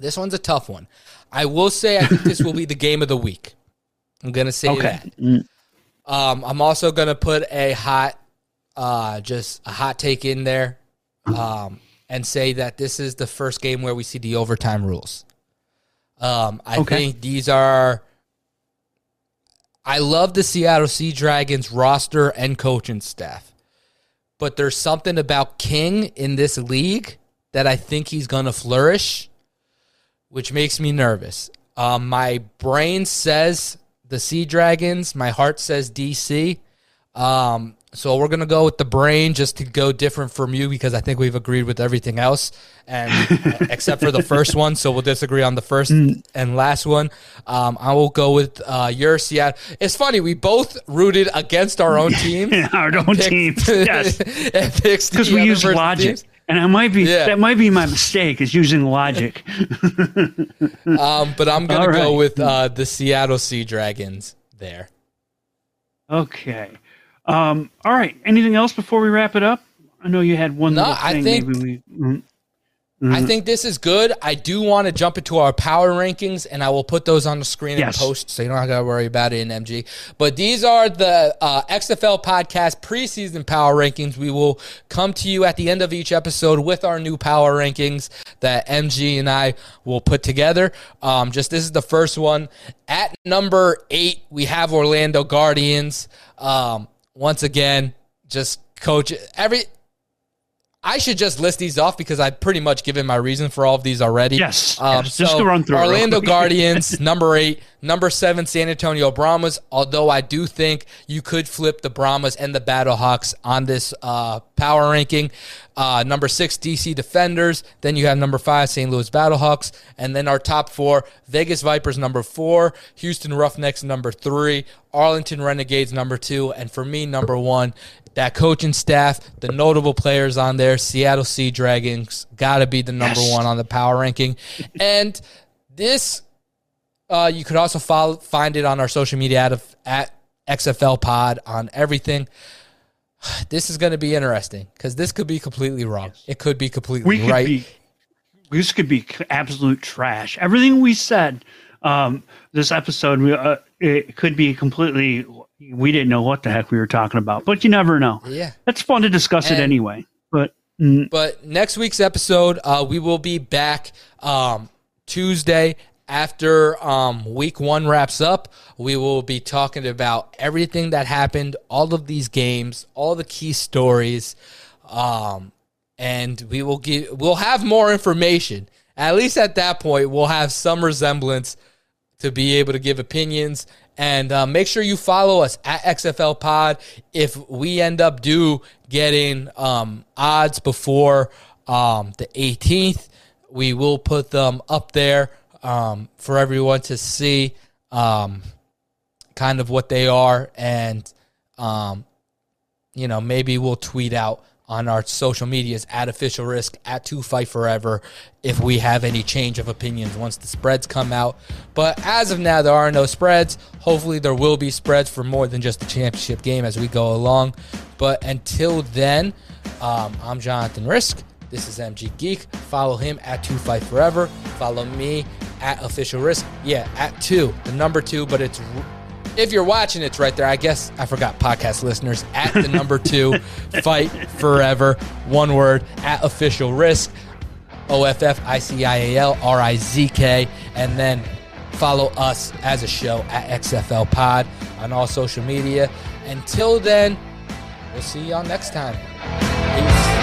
this one's a tough one. I will say I think this will be the game of the week. I'm going to say okay. that. Um, I'm also going to put a hot, uh, just a hot take in there, um, and say that this is the first game where we see the overtime rules. Um, I okay. think these are. I love the Seattle Sea Dragons roster and coaching staff, but there's something about King in this league that I think he's going to flourish, which makes me nervous. Um, my brain says the Sea Dragons, my heart says DC. Um, so we're gonna go with the brain just to go different from you because I think we've agreed with everything else, and except for the first one. So we'll disagree on the first mm. and last one. Um, I will go with uh, your Seattle. It's funny we both rooted against our own team, our own team, yes, because we use logic. Teams. And I might be yeah. that might be my mistake is using logic. um, but I'm gonna right. go with uh, the Seattle Sea Dragons there. Okay. Um, all right. Anything else before we wrap it up? I know you had one. No, I think. Maybe we, mm, I think this is good. I do want to jump into our power rankings, and I will put those on the screen Yes. and post, so you don't have to worry about it in MG. But these are the uh, XFL podcast preseason power rankings. We will come to you at the end of each episode with our new power rankings that MG and I will put together. Um, just this is the first one. At number eight, we have Orlando Guardians. Um, once again, just coach every. I should just list these off because I've pretty much given my reason for all of these already. Yes, Um, yes. Just to run through Orlando. Guardians, number eight. Number seven, San Antonio Brahmas. Although I do think you could flip the Brahmas and the Battlehawks on this uh, power ranking. Uh, number six, DC Defenders. Then you have number five, St. Louis Battlehawks. And then our top four, Vegas Vipers, number four. Houston Roughnecks, number three. Arlington Renegades, number two. And for me, number one, that coaching staff, the notable players on there, Seattle Sea Dragons, got to be the number Yes. one on the power ranking. And this, uh, you could also follow, find it on our social media at, at XFL Pod on everything. This is going to be interesting because this could be completely wrong. It could be completely we could right. be this could be absolute trash. Everything we said um, this episode, we, uh, it could be completely. We didn't know what the heck we were talking about, but you never know. yeah. It's fun to discuss it anyway. But mm, But next week's episode, uh, we will be back um, Tuesday after um, week one wraps up. We will be talking about everything that happened, all of these games, all the key stories, um, and we will give. We'll have more information. At least at that point, we'll have some resemblance to be able to give opinions. And uh, make sure you follow us at XFL Pod. If we end up do getting um, odds before um, the 18th, we will put them up there um, for everyone to see um, kind of what they are. And, um, you know, maybe we'll tweet out on our social medias at Official Rizk at two fight forever if we have any change of opinions once the spreads come out. But as of now there are no spreads. Hopefully there will be spreads for more than just the championship game as we go along. But until then um, i'm Jonathan Rizk this is mg geek follow him at two fight forever follow me at Official Rizk yeah at two the number two but it's if you're watching, it's right there. I guess I forgot podcast listeners at the number two fight forever. One word at Official Rizk. O F F I C I A L R I Z K. And then follow us as a show at XFL Pod on all social media. Until then, we'll see y'all next time.